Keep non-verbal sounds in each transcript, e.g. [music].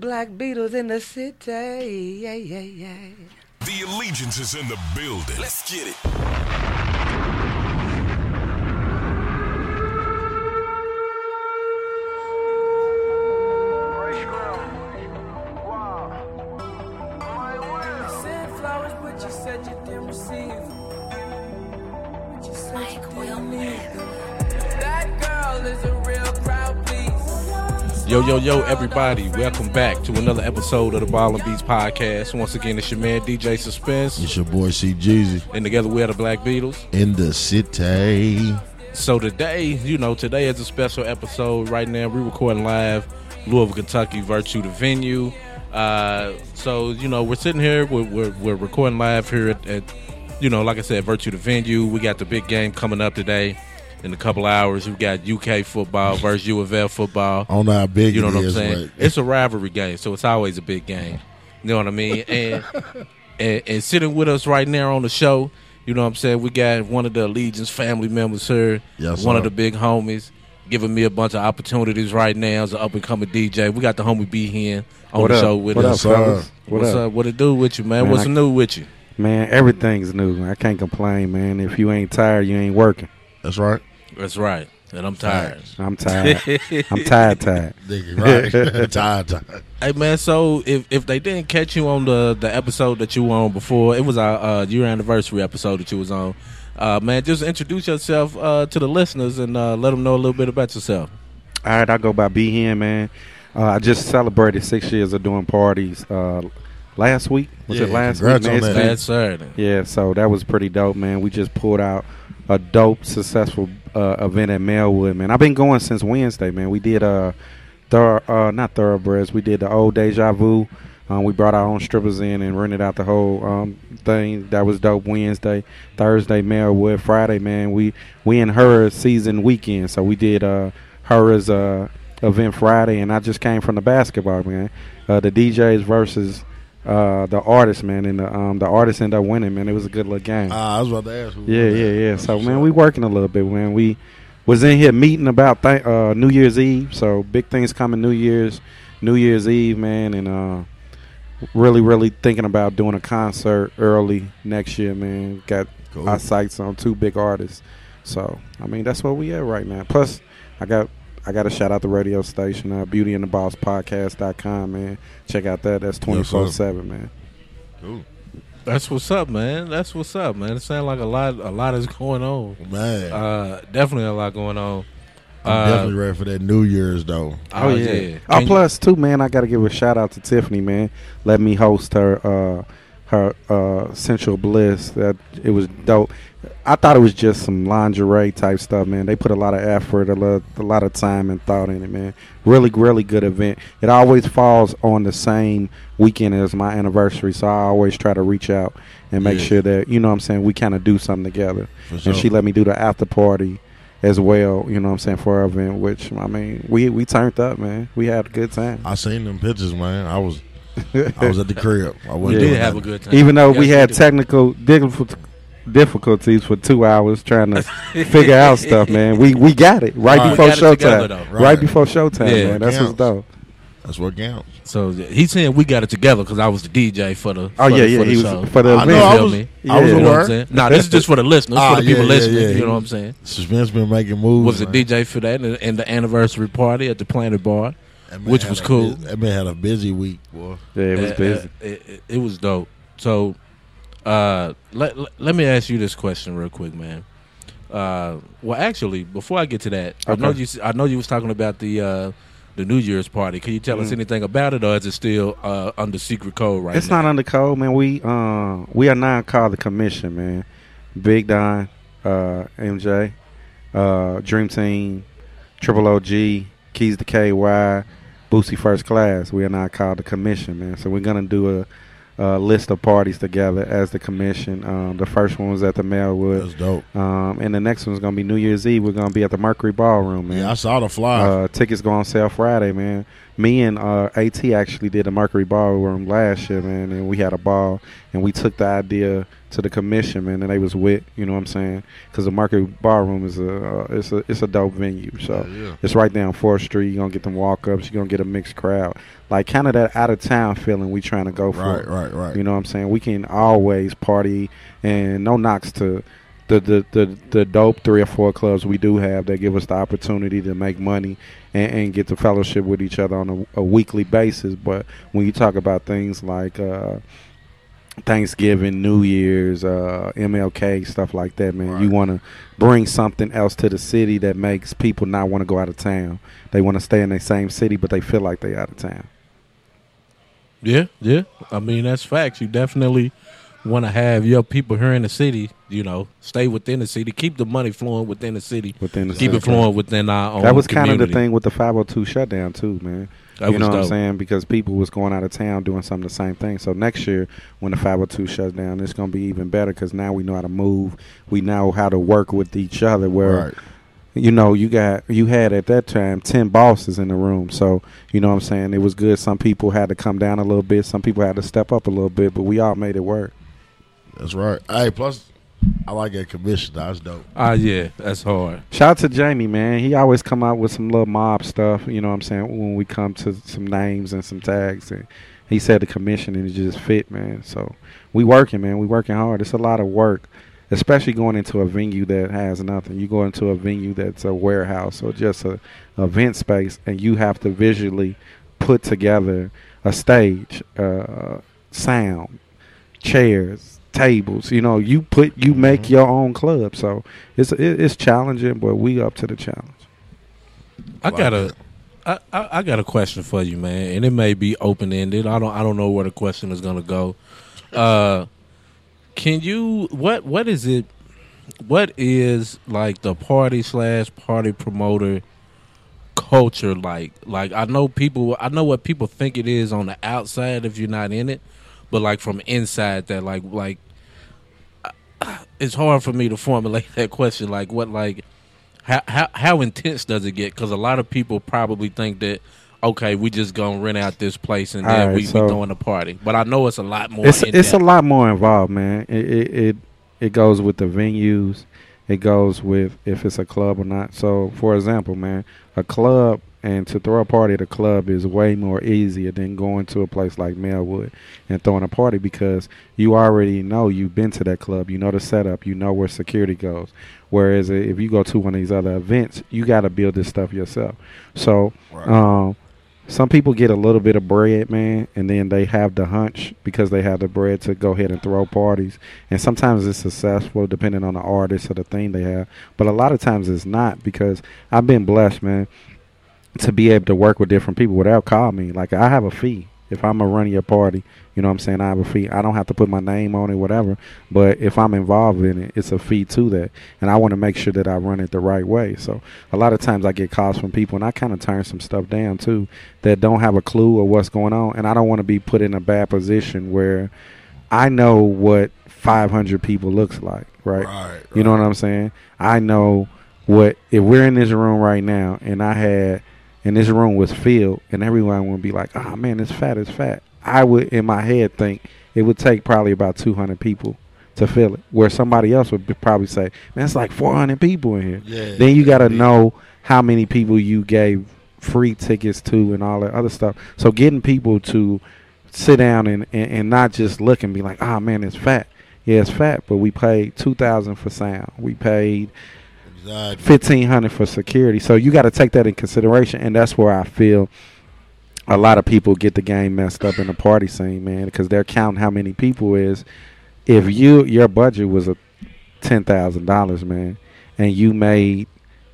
Black Beatles in the city. Yeah, yeah, yeah. The allegiance is in the building. Let's get it. Yo, yo, yo, everybody, welcome back to another episode of the Ball and Beats podcast. Once again, it's your man DJ Suspense, It's your boy C Jeezy and together we are the Black Beatles. in the city. So today, you know, today is a special episode. Right now, we're recording live, Louisville, Kentucky, Virtue the venue. Uh, so you know, we're sitting here, we're, we're, we're recording live here at, at, you know, like I said, Virtue the venue. We got the big game coming up today. In a couple hours, we got UK football versus U of L football. I don't know how big You know it what I'm is, saying? but It's a rivalry game, so it's always a big game. You know what I mean? [laughs] And, and and sitting with us right now on the show, you know what I'm saying? We got one of the Allegiance family members here, Yes, one sir. of the big homies, giving me a bunch of opportunities right now as an up and coming DJ. We got the homie B here on What the up? show with What us. up, fellas? What What's up? up? What it do with you, man? Man, What's I- new with you? Man, everything's new. I can't complain, man. If you ain't tired, you ain't working. That's right. That's right. And I'm tired. I'm tired. I'm tired, tired. [laughs] Nigga, right. [laughs] [laughs] tired, tired. Hey man, so if if they didn't catch you on the the episode that you were on before, it was our uh, year anniversary episode that you was on. Uh, man, just introduce yourself uh, to the listeners and uh, let them know a little bit about yourself. All right, I go by B Hen, man. Uh, I just celebrated six years of doing parties uh, last week. Was it Yeah, last congrats week? on week? Last Saturday. Yeah, so that was pretty dope, man. We just pulled out a dope, successful uh, event at Melwood, man. I've been going since Wednesday, man. We did uh, thor- uh not thoroughbreds. We did the old Deja Vu. Um, we brought our own strippers in and rented out the whole um, thing. That was dope. Wednesday, Thursday, Melwood. Friday, man. We we in her season weekend, so we did uh her uh event Friday, and I just came from the basketball, man. Uh, the DJs versus uh, the artist, man, and the um, the artists ended up winning, man. It was a good little game. Ah, I was about to ask. Who yeah, yeah, that. yeah. So, man, we working a little bit, man. We was in here meeting about th- uh, New Year's Eve. So, big things coming New Year's, New Year's Eve, man, and uh, really, really thinking about doing a concert early next year, man. Got Cool. our sights on two big artists. So, I mean, that's where we at right now. Plus, I got I got to shout out the radio station, uh, Beauty and the Boss Podcast.com, man. Check out that. That's Yes, 24 7, man. Cool. That's what's up, man. That's what's up, man. It sounds like a lot a lot is going on. Man, Uh, definitely a lot going on. I'm uh, definitely ready for that New Year's though. Oh, yeah. Oh, plus too, man. I got to give a shout out to Tiffany, man. Let me host her uh, her uh, Central Bliss. That it was dope. I thought it was just some lingerie type stuff, man. They put a lot of effort, a lot, a lot of time and thought in it, man. Really, really good event. It always falls on the same weekend as my anniversary, so I always try to reach out and make Yeah. sure that you know what I'm saying we kind of do something together. For And she let me do the after party as well. You know what I'm saying for our event, which I mean we we turned up, man. We had a good time. I seen them pictures, man. I was [laughs] I was at the crib. I We wasn't did doing have a good time. Even though Yes, we had technical difficulties for two hours trying to [laughs] figure out stuff, man. We we got it right Right. before Got it together, showtime. Right. Right. before showtime, Yeah. man. That's what's Counts. dope. That's what counts. So he's saying we got it together because I was the DJ for the. Oh for yeah, the, yeah. for the He show. was for the I event. know. I was- me? I was You know what I'm aware. saying? Nah, this is just for the listeners, Ah, for the people yeah, yeah, listening. yeah. You know what I'm saying? Suspense been making moves. Was the man. DJ for that and, and the anniversary party at the Planet Bar. That man which was cool. bus- That man had a busy week, boy. yeah, it was Uh, busy. uh, it, it- it was dope. So, uh, let, let let me ask you this question real quick, man. Uh, well, actually, before I get to that, I know you. s- I know you was talking about the uh, the New Year's party. Can you tell us Mhm. anything about it, or is it still uh, under secret code right It's now? not under code, man. We uh we are now called the commission, man. Big Don, uh, MJ, uh, Dream Team, Triple OG, Keys to KY, Boosie First Class. We are now called the commission, man. So we're gonna do a, list of parties together as the commission. Um, the first one was at the Melwood, That's dope. um, and the next one's gonna be New Year's Eve. We're gonna be at the Mercury Ballroom, man. Yeah, I saw the flyer. Uh, tickets go on sale Friday, man. Me and uh, AT actually did the Mercury Ballroom last year, man, and we had a ball, and we took the idea to the commission, man, and they was with. You know what I'm saying? Because the Mercury Ballroom is a uh, it's a it's a dope venue. So Yeah, yeah. it's right down Fourth Street. You're gonna get them walk ups. You're gonna get a mixed crowd, like kind of that out of town feeling we trying to go for. Right, right, right. You know what I'm saying? We can always party, and no knocks to the, the, the, the dope three or four clubs we do have that give us the opportunity to make money and, and get to fellowship with each other on a, a weekly basis. But when you talk about things like uh, Thanksgiving, New Year's, uh, MLK, stuff like that, man, you want to bring something else to the city that makes people not want to go out of town. They want to stay in the same city, but they feel like they out of town. Yeah, yeah. I mean, that's facts. You definitely want to have your people here in the city, you know, stay within the city, keep the money flowing within the city, Within the keep city. it flowing within our own. That was kind of the thing with the 502 shutdown too, man. That you know what I'm saying? Because people was going out of town doing some of the same thing. So next year, when the 502 shuts down, it's going to be even better because now we know how to move. We know how to work with each other. Where Right. you know you got you had at that time 10 bosses in the room. So you know what I'm saying? It was good. Some people had to come down a little bit. Some people had to step up a little bit. But we all made it work. That's right. Hey, plus, I like that commission. That's dope. Ah, yeah, that's hard. Shout out to Jamie, man. He always come out with some little mob stuff. You know what I'm saying? When we come to some names and some tags, and he said the commission and it just fit, man. So we working, man. We working hard. It's a lot of work, especially going into a venue that has nothing. You go into a venue that's a warehouse or just a event space, and you have to visually put together a stage, uh, sound, chairs, tables. You know, you put you make your own club. So it's it, it's challenging, but we up to the challenge. I got a, I, I, I got a question for you, man, and it may be open ended. I don't, I don't know where the question is gonna go. Uh, can you what what is it? What is like the party slash party promoter culture like? Like I know people, I know what people think it is on the outside if you're not in it, but like from inside that like like it's hard for me to formulate that question. Like what like how how how intense does it get? Because a lot of people probably think that okay, we just gonna rent out this place and then right, we, so- we throwing a party. But I know it's a lot more. it's it's a lot more involved, man. It, it it it goes with the venues. It goes with if it's a club or not. So, for example, man, a club and to throw a party at a club is way more easier than going to a place like Melwood and throwing a party because you already know you've been to that club. You know the setup. You know where security goes. Whereas if you go to one of these other events, you got to build this stuff yourself. So, Right. um, some people get a little bit of bread, man, and then they have the hunch because they have the bread to go ahead and throw parties. And sometimes it's successful depending on the artist or the thing they have. But a lot of times it's not because I've been blessed, man, to be able to work with different people without calling me. Like I have a fee. If I'm a running your party, you know what I'm saying? I have a fee. I don't have to put my name on it, whatever. But if I'm involved in it, it's a fee to that. And I want to make sure that I run it the right way. So a lot of times I get calls from people and I kind of turn some stuff down too that don't have a clue of what's going on. And I don't want to be put in a bad position where I know what 500 people looks like, right? Right, You know what I'm saying? I know what if we're in this room right now and I had and this room was filled and everyone would be like, "Oh man, it's fat, it's fat." I would in my head think it would take probably about 200 people to fill it. Where somebody else would probably say, "Man, it's like 400 people in here." Yeah, then you got to know how many people you gave free tickets to and all that other stuff. So getting people to sit down and, and, and not just look and be like, "Ah, man, it's fat." Yeah, it's fat, but we paid two thousand for sound. We paid Exactly. fifteen hundred for security. So you got to take that in consideration, and that's where I feel a lot of people get the game messed up in the party scene, man, because they're counting how many people is. If you your budget was a ten thousand dollars, man, and you made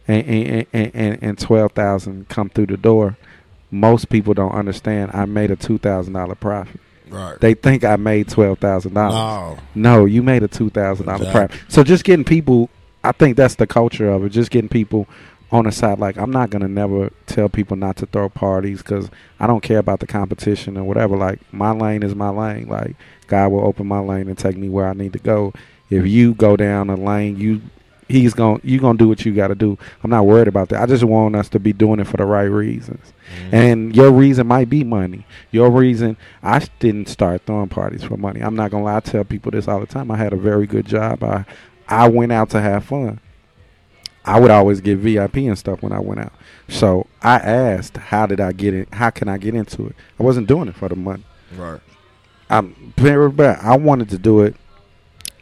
and and, and, and, and twelve thousand come through the door, most people don't understand. I made a two thousand dollar profit. Right. They think I made twelve thousand dollars. no. No, you made a two thousand dollar profit. So just getting people, I think that's the culture of it. Just getting people on the side. Like I'm not gonna never tell people not to throw parties because I don't care about the competition or whatever. Like my lane is my lane. Like God will open my lane and take me where I need to go. If you go down a lane you he's going you gonna do what you got to do. I'm not worried about that. I just want us to be doing it for the right reasons. Mm-hmm. And your reason might be money. Your reason I didn't start throwing parties for money. I'm not gonna lie. I tell people this all the time. I had a very good job. I I went out to have fun. I would always get VIP and stuff when I went out. So I asked, how did I get it? How can I get into it? I wasn't doing it for the money. Right. I'm very bad. I wanted to do it.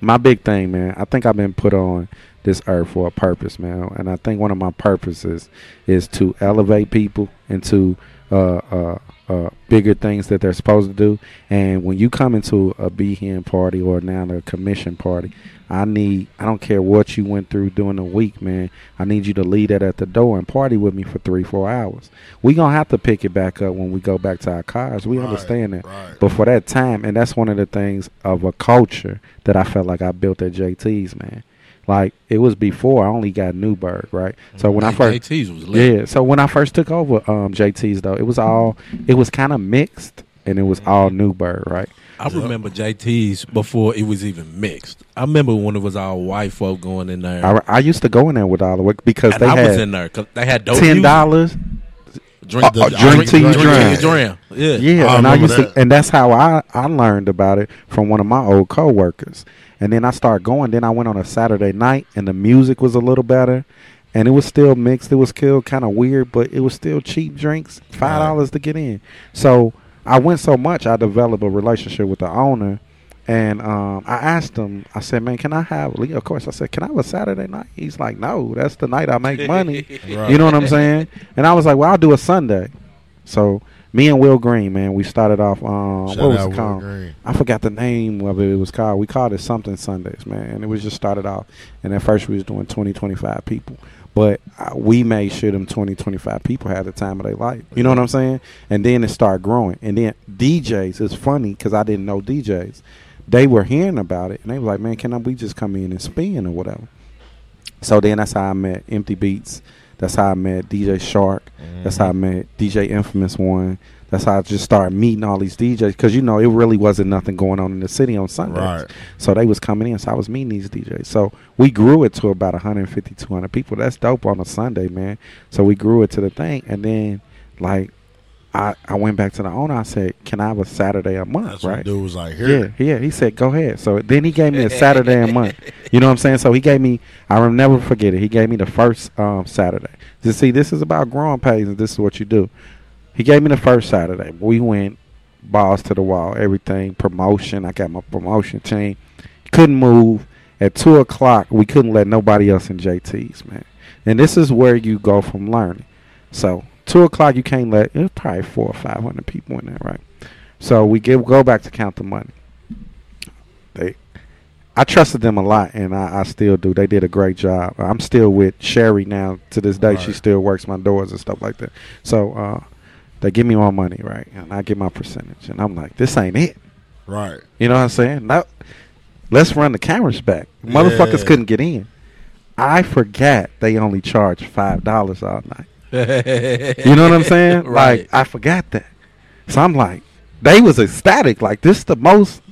My big thing, man. I think I've been put on this earth for a purpose, man. And I think one of my purposes is to elevate people into uh, uh, uh, bigger things that they're supposed to do. And when you come into a BHN party or now a commission party, I need. I don't care what you went through during the week, man. I need you to leave that at the door and party with me for three, four hours. We gonna have to pick it back up when we go back to our cars. We Right, understand that. right. But for that time, and that's one of the things of a culture that I felt like I built at JT's, man. Like it was before I only got Newburg, right? So when I first JT's was lit. yeah, so when I first took over um, JT's though, it was all it was kind of mixed, and it was all Newburg, right? I remember JT's before it was even mixed. I remember when it was all white folk going in there. I, I used to go in there with all the it because and they I was had in there because they had dope ten music. dollars. Drink, Uh, uh, drink till you till drown. you drown. Yeah. Yeah, I and I remember used to, and that's how I I learned about it from one of my old coworkers. And then I started going. Then I went on a Saturday night, and the music was a little better, and it was still mixed. It was still kind of weird, but it was still cheap drinks, five dollars to get in. So I went so much, I developed a relationship with the owner. And um, I asked him, I said, man, can I have, of course, I said, can I have a Saturday night? He's like, no, that's the night I make money. [laughs] Right. You know what I'm saying? And I was like, well, I'll do a Sunday. So me and Will Green, man, we started off. Um, Shout what was out it Will called? I forgot the name of it. It was called. We called it something Sundays, man. And it was just started off. And at first we was doing 20, 25 people. But uh, we made sure them 20, 25 people had the time of their life. You know what I'm saying? And then it started growing. And then DJs, it's funny because I didn't know DJs. They were hearing about it. And they were like, man, can I, we just come in and spin or whatever? So then that's how I met Empty Beats. That's how I met DJ Shark. That's how I mm-hmm. met DJ Infamous One. That's how I just started meeting all these DJs because you know it really wasn't nothing going on in the city on Sundays. Right. So they was coming in, so I was meeting these DJs. So we grew it to about 150, 200 people. That's dope on a Sunday, man. So we grew it to the thing, and then like I I went back to the owner. I said, "Can I have a Saturday a month?" That's right? dude was like, Yeah, yeah. He said, "Go ahead." So then he gave me a Saturday a month. [laughs] You know what I'm saying? So he gave me. I will never forget it. He gave me the first um, Saturday. You see, this is about growing pains, and this is what you do. He gave me the first Saturday. We went balls to the wall. Everything promotion. I got my promotion team. Couldn't move. At two o'clock, we couldn't let nobody else in JT's, man. And this is where you go from learning. So two o'clock, you can't let. It probably four or five hundred people in there, right? So we give go back to count the money. They, I trusted them a lot, and I, I still do. They did a great job. I'm still with Sherry now to this day. She still works my doors and stuff like that. So uh, they give me my money, right, and I get my percentage, and I'm like, this ain't it. Right. You know what I'm saying? No, let's run the cameras back. Motherfuckers Yeah. couldn't get in. I forgot they only charge five dollars all night. You know what I'm [laughs] saying? Right. Like I forgot that. So I'm like, they was ecstatic. Like this is the most.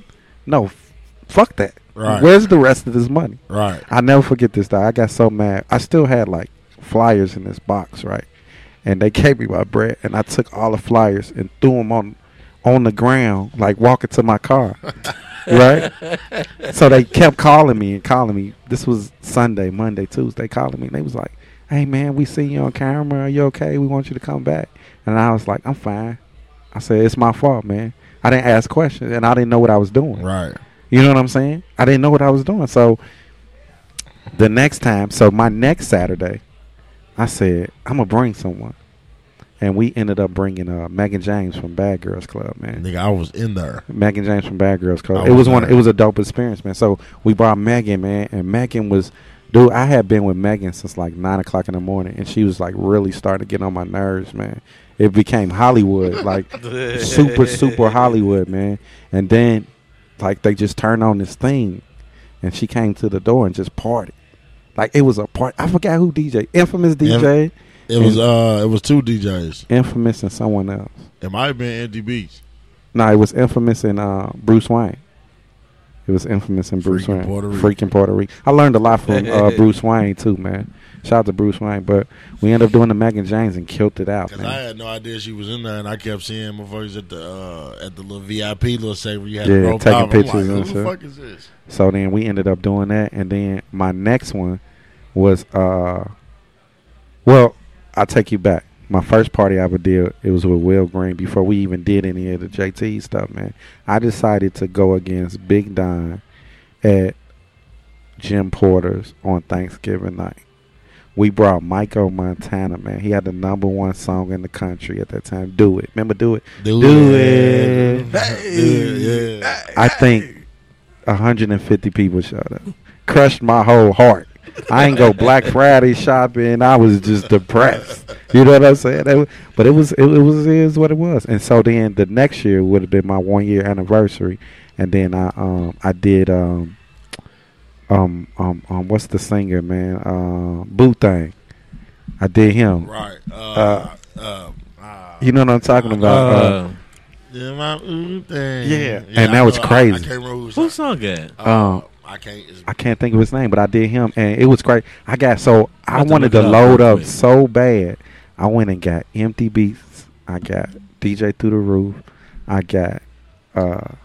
No, f- fuck that. Right. Where's the rest of this money? Right. I never forget this. Though. I got so mad. I still had like flyers in this box, right? And they gave me my bread, and I took all the flyers and threw them on on the ground, like walking to my car. [laughs] right? So they kept calling me and calling me. This was Sunday, Monday, Tuesday, calling me. And they was like, "Hey man, we see you on camera. Are you okay? We want you to come back." And I was like, "I'm fine." I said, "It's my fault, man. I didn't ask questions, and I didn't know what I was doing." Right. You know what I'm saying? I didn't know what I was doing. So the next time, so my next Saturday, I said I'm gonna bring someone, and we ended up bringing uh, Mehgan James from Bad Girls Club, man. Nigga, I was in there. Mehgan James from Bad Girls Club. I It was was one. It was a dope experience, man. So we brought Mehgan, man, and Mehgan was, dude. I had been with Mehgan since like nine o'clock in the morning, and she was like really starting to get on my nerves, man. It became Hollywood, like [laughs] super, super Hollywood, man. And then, like, they just turned on this thing, and she came to the door and just partied. Like it was a party. I forgot who DJ, infamous DJ, It was uh it was two DJs. infamous and someone else. It might have been Andy Beach. No, it was infamous and uh, Bruce Wayne. It was infamous in Bruce Freaking Wayne. Puerto Rico. Freaking Puerto Rico. I learned a lot from uh, [laughs] Bruce Wayne too, man. Shout out to Bruce Wayne, but we ended up doing the Mehgan James and killed it out, Because I had no idea she was in there, and I kept seeing my motherfuckers at the uh, at the little VIP little where you had Yeah, to taking. I'm pictures like, and Who the fuck is this? So then we ended up doing that, and then my next one was uh, well, I'll take you back. My first party I ever did, it was with Will Green before we even did any of the JT stuff, man. I decided to go against Big Don at Jim Porter's on Thanksgiving night. We brought Michael Montana, man. He had the number one song in the country at that time. Do it. Remember Do It? Do, Do it. it. Do it, yeah. I think 150 people showed up. Crushed my whole heart. I ain't go Black Friday shopping. I was just depressed. You know what I'm saying? But it was it, it was it is what it was. And so then the next year would have been my one year anniversary, and then I um I did um um um um what's the singer man uh Boo Thing. I did him. Right. Uh, Uh, uh, uh, You know what I'm talking about? Uh, Uh, yeah, my, ooh, thing. Yeah, and that I was know, I- crazy. I, can't remember who whose song that? Uh, Um, I can't. I can't think of his name, but I did him, and it was great. I got so I wanted to it up load up so bad. I went and got empty beats. I got DJ through the roof. I got uh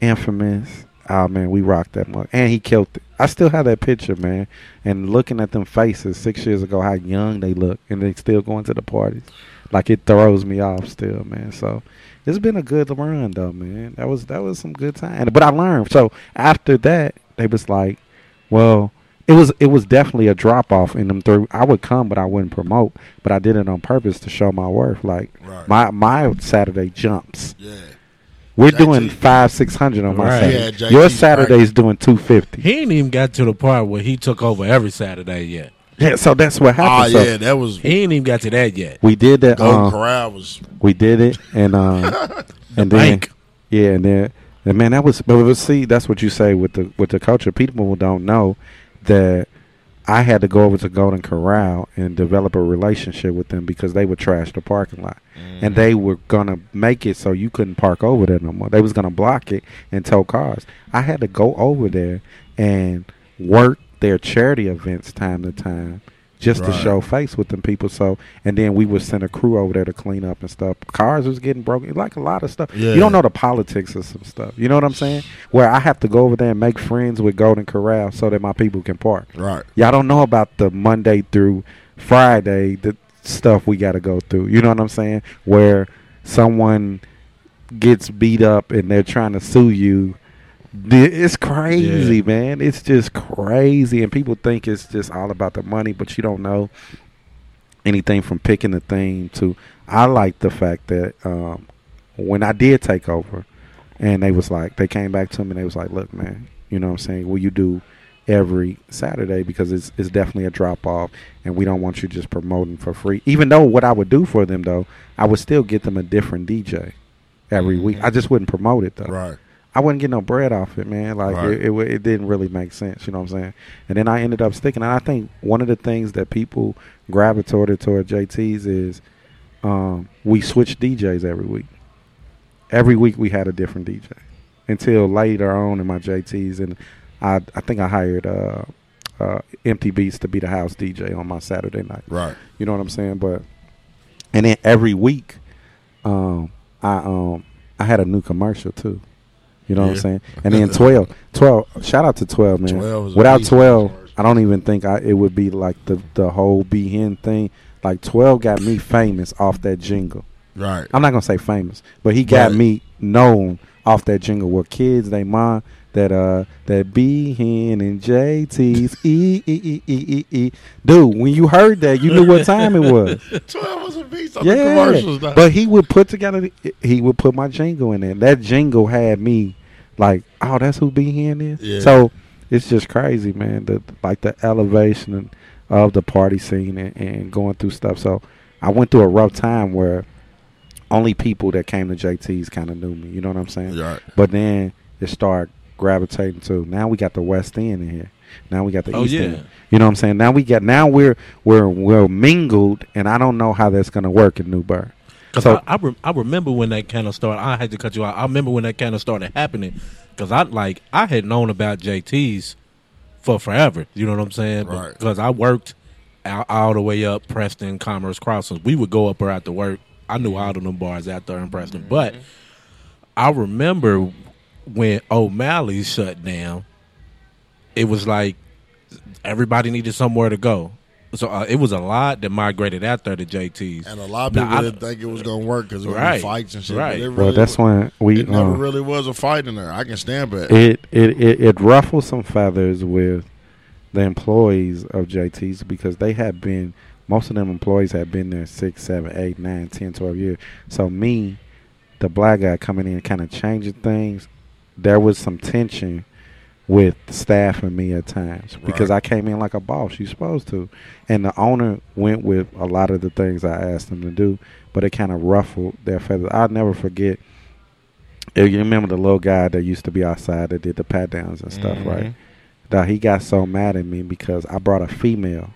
infamous. Oh man, we rocked that much, and he killed it. I still have that picture, man. And looking at them faces six years ago, how young they look, and they still going to the parties. Like it throws me off still, man. So it's been a good run though, man. That was that was some good time. But I learned. So after that, they was like, well, it was it was definitely a drop off in them through. I would come, but I wouldn't promote. But I did it on purpose to show my worth. Like Right. my my Saturday jumps. yeah. We're JT. doing five six hundred on my Right. Saturday. Yeah, Your JT's Saturday's doing two fifty. He ain't even got to the part where he took over every Saturday yet. Yeah, so that's what Oh happened. So yeah, that was He ain't even got to that yet. we did that. Golden Um, Corral was we did it, and uh, [laughs] and then bank. yeah, and then and man, that was. But but see, that's what you say with the with the culture. People don't know that I had to go over to Golden Corral and develop a relationship with them because they would trash the parking lot, and they were gonna make it so you couldn't park over there no more. They was gonna block it and tow cars. I had to go over there and work their charity events time to time just to show face with them people. So, and then we would send a crew over there to clean up and stuff. Cars was getting broken, like a lot of stuff. Yeah. You don't know the politics of some stuff. You know what I'm saying? Where I have to go over there and make friends with Golden Corral so that my people can park. right. Y'all don't know about the Monday through Friday the stuff we got to go through. You know what I'm saying? Where someone gets beat up and they're trying to sue you. It's crazy, Yeah. man. It's just crazy, and people think it's just all about the money, but you don't know anything from picking the theme to. I like the fact that um, when I did take over, and they was like, they came back to me and they was like, look, man, you know what I'm saying? Will you do every Saturday because it's it's definitely a drop off, and we don't want you just promoting for free. Even though what I would do for them though, I would still get them a different DJ every week. I just wouldn't promote it though. Right. I wouldn't get no bread off it, man. Like Right. it, it, it didn't really make sense. You know what I'm saying? And then I ended up sticking. And I think one of the things that people gravitated toward JT's is um, we switched DJs every week. Every week we had a different DJ until later on in my JT's, and I I think I hired uh, uh, Empty Beats to be the house DJ on my Saturday night. Right. You know what I'm saying? But and then every week, um, I um I had a new commercial too. You know what I'm saying? And then 12, 12 Shout out to twelve, man. 12 Without twelve. I don't even think I it would be like the the whole be hen thing. Like twelve got me famous off that jingle. Right. I'm not gonna say famous, but he got Right. me known off that jingle. Where kids they mind that uh that B hen and JT's e e e e e e. Dude, when you heard that, you knew what time it was. [laughs] Twelve was a beast on the yeah, commercials. Now. but he would put together. He would put my jingle in there. That jingle had me like, oh, that's who B hen is. Yeah. So it's just crazy, man. The like the elevation of the party scene and, and going through stuff. So I went through a rough time where only people that came to JT's kind of knew me. You know what I'm saying? Right. But then it started gravitating to now we got the West End in here. Now we got the Oh, East yeah. End. You know what I'm saying? Now we got now we're we're we're mingled, and I don't know how that's gonna work in Newburg. Because So- I I, rem- I remember when that kind of started. I had to cut you out. I remember when that kind of started happening. Because I like I had known about JT's for forever. You know what I'm saying? Right. Because I worked out, all the way up Preston, Commerce Crossings. We would go up or after work. I knew all of them bars out there in Preston. But mm-hmm. I remember when O'Malley shut down. It was like everybody needed somewhere to go. So uh, it was a lot that migrated out there to JT's. And a lot of people I- didn't think it was going to work because there were Right. fights and shit. Right. But it well, that's wa- when we. It never uh, really was a fight in there. I can stand by it. it, it it it ruffled some feathers with the employees of JT's because they had been most of them employees had been there six, seven, eight, nine, ten, twelve years. So me, the black guy coming in, kind of changing things. There was some tension with the staff and me at times because I came in like a boss. You're supposed to, and the owner went with a lot of the things I asked him to do, but it kind of ruffled their feathers. I'll never forget. If you remember the little guy that used to be outside that did the pat downs and stuff, Mhm. right? That he got so mad at me because I brought a female,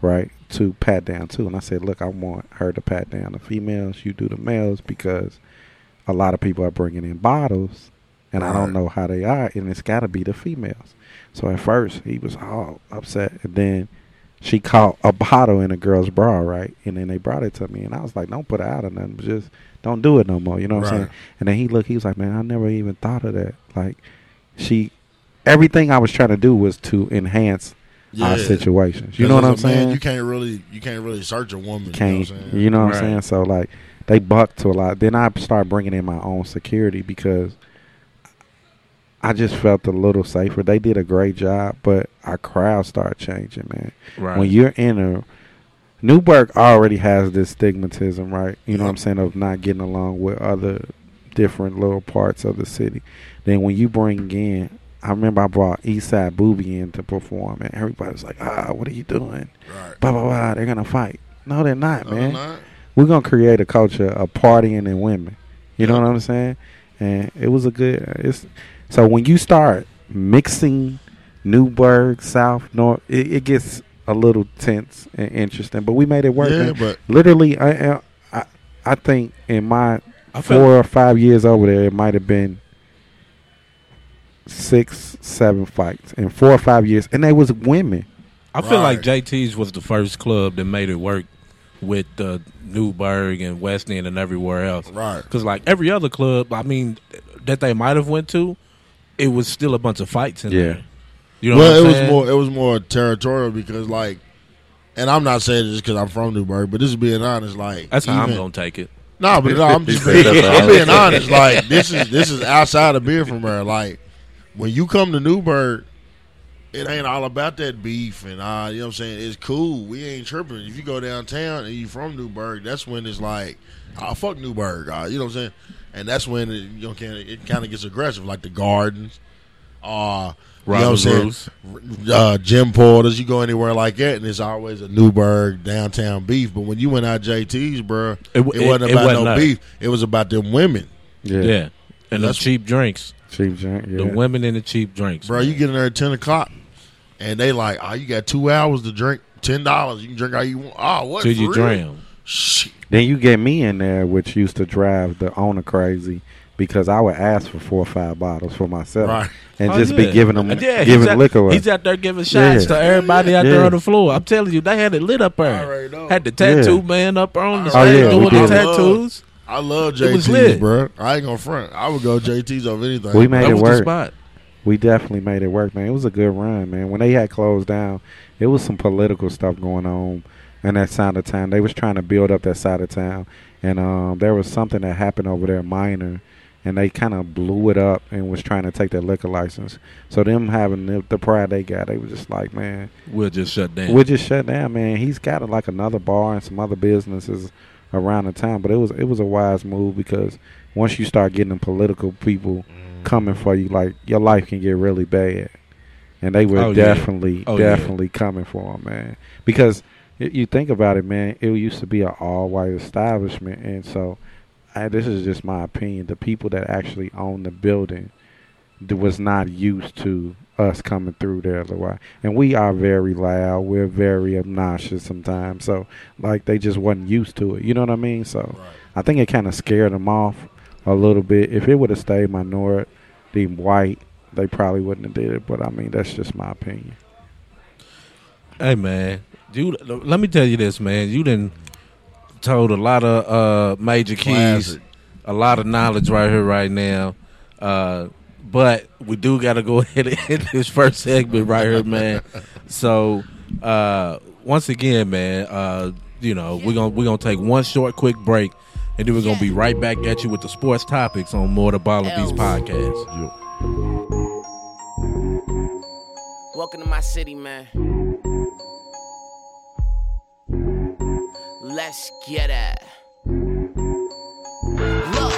right, to pat down too, and I said, "Look, I want her to pat down the females. You do the males because a lot of people are bringing in bottles, and I don't know how they are, and it's got to be the females." So at first he was all upset, and then she caught a bottle in a girl's bra, right? And then they brought it to me, and I was like, "Don't put it out or nothing, just don't do it no more." You know what I'm saying? And then he looked, he was like, "Man, I never even thought of that." Like, she, everything I was trying to do was to enhance our situations. You know what I'm a man, saying? You can't really, you can't really search a woman. can't You know what I'm saying? you know what I'm saying? So like they bucked to a lot. Then I started bringing in my own security because I just felt a little safer. They did a great job, but our crowd started changing, man. Right. When you're in a Newburg already has this stigmatism, right? You know what I'm saying of not getting along with other different little parts of the city. Then when you bring in I remember I brought Eastside Booby in to perform, and everybody was like, "Ah, what are you doing? Right. Blah blah blah. They're gonna fight." No, they're not, No, man they're not. we're gonna create a culture of partying and women. You know what I'm saying? And it was a good. It's so when you start mixing Newburg, South, North, it, it gets a little tense and interesting. But we made it work. Yeah, man. but literally, I, I I think in my I four or five years over there, it might have been six, seven fights in four or five years, and they was women. I feel like JT's was the first club that made it work with uh, Newburg and West End and everywhere else. Right. Because like every other club, I mean, that they might have went to, it was still a bunch of fights in Yeah. there. You know well, what it I'm was saying? more it was more territorial because like, and I'm not saying this because I'm from Newburg, but this is being honest. Like That's how I'm gonna take it. No, but no, I'm [laughs] just being, I'm being honest. Like this is this is outside of being from her. Like when you come to Newburg, it ain't all about that beef and uh, you know what I'm saying. It's cool. We ain't tripping. If you go downtown and you from Newburg, that's when it's like, oh fuck Newburg. Uh, you know what I'm saying. And that's when it, you know kind of it kind of gets aggressive, like the gardens. Uh, you know what I'm Robert saying? Bruce. uh, Jim Porter's, you go anywhere like that, and it's always a Newburg downtown beef. But when you went out JT's, bro, It it, wasn't it about wasn't no that. beef. It was about them women, Yeah, Yeah. And the That's- cheap drinks. cheap drink. Yeah. The women and the cheap drinks. bro. You get in there at ten o'clock, and they like, oh, you got two hours to drink, ten dollars. You can drink all you want. Oh, what? Till you real? drown. Shit. Then you get me in there, which used to drive the owner crazy because I would ask for four or five bottles for myself Right. and Oh, just yeah. be giving them, yeah, giving he's out, liquor away. He's out there giving shots Yeah. to everybody out there on the floor. I'm telling you, they had it lit up I there. Had the tattoo Yeah. man up on the Oh, stage yeah, we doing the tattoos. I love It was JT's, bro. I ain't gonna front. I would go JT's over anything. We made That it was the work. spot. We definitely made it work, man. It was a good run, man. When they had closed down, it was some political stuff going on in that side of town. They was trying to build up that side of town, and um, there was something that happened over there, minor, and they kind of blew it up and was trying to take their liquor license. So them having the, the pride they got, they was just like, man, We'll just shut down. We'll just shut down, man. He's got like another bar and some other businesses around the town, but it was it was a wise move because once you start getting political people coming for you, like your life can get really bad, and they were Oh, yeah. definitely Oh, yeah. definitely coming for him, man. Because y- you think about it, man, it used to be an all white establishment, and so I, this is just my opinion. The people that actually own the building was not used to us coming through there otherwise. And we are very loud. We're very obnoxious sometimes. So like they just wasn't used to it. You know what I mean? So I think it kind of scared them off a little bit. If it would have stayed minority the white, they probably wouldn't have did it. But I mean, that's just my opinion. Hey man, you let me tell you this, man. You didn't told a lot of uh, major keys, Classic. a lot of knowledge right here, right now. Uh, but we do got to go [laughs] ahead and hit this first segment right here, man. so uh, once again, man, uh, you know we're gonna we're gonna take one short, quick break, and then we're gonna be right back at you with the sports topics on more the Ball and Beats podcast. Welcome to my city, man. Let's get it. Look,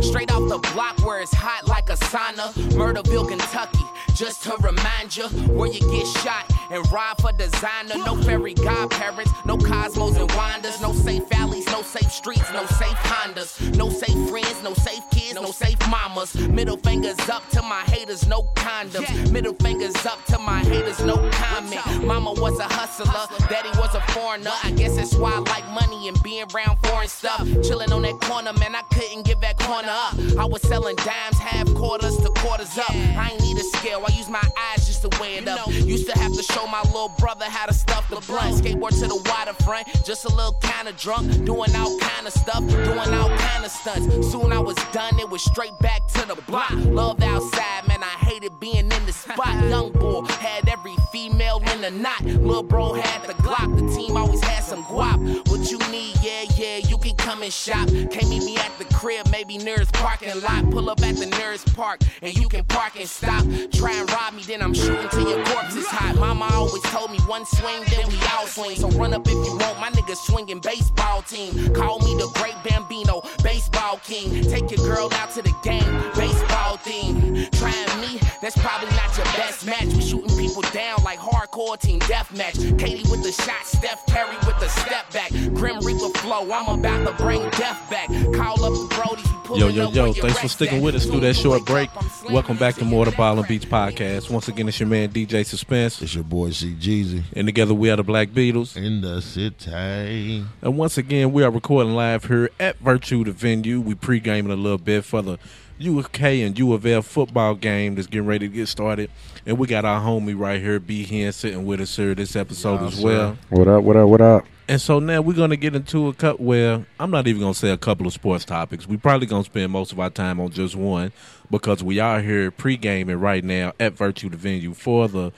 straight off the block where it's hot like a sauna. Murderville, Kentucky. Just to remind you where you get shot and ride for designer. No fairy godparents, no cosmos and wanders. No safe alleys, no safe streets, no safe Hondas. No safe friends, no safe kids, no safe mamas. Middle fingers up to my haters, no condoms. Middle fingers up to my haters, no comment. Mama was a hustler, daddy was a foreigner. I guess that's why I like money and being around foreign stuff. Chilling on that corner, man, I couldn't give that corner up. I was selling dimes, half quarters to quarters up. I ain't need a scale, I use my eyes just to weigh it up. Used to have to show my little brother how to stuff the blunt. Skateboard to the waterfront, just a little kinda drunk, doing all kind of stuff, doing all kind of stunts. Soon I was done, it was straight back to the block. Loved outside, man, I hated being in the spot. [laughs] Young boy had every female in the knot. Lil' bro had the Glock, the team always had some guap. What you need, yeah, yeah, you can come and shop. Can't meet me at the crib, maybe nearest parking lot. Pull up at the nearest park, and you can park and stop. Try and rob me, then I'm shooting till your corpse is hot. Mama always told me one swing, then we all swing. So run up if you want, my niggas swinging baseball team. Call me the great Bambino, baseball king. Take your girl out to the game, baseball theme. Trying me, that's probably not your best match. We shooting people down like hardcore team deathmatch. KD with the shot, Steph Curry with the step back. Grim Reaper flow, I'm about to bring death back. Call up the Brodies, we pulling Yo, yo, yo, thanks for sticking with us through that short break. wake up, I'm slaying Welcome back to them more the bitches. Ball and Beats podcast. Once again, it's your man DJ Suspense, It's your boy C Jeezy and together we are the Black Beatles. in the city. And once again, we are recording live here at Virtue the venue. We pre-gaming a little bit for the UK and U of L football game that's getting ready to get started. And we got our homie right here, B Hen, sitting with us here this episode Yes, as well. What up? What up? What up? And so now we're going to get into a cut. where I'm not even going to say a couple of sports topics. We're probably going to spend most of our time on just one because we are here pre-gaming right now at Virtue the venue for the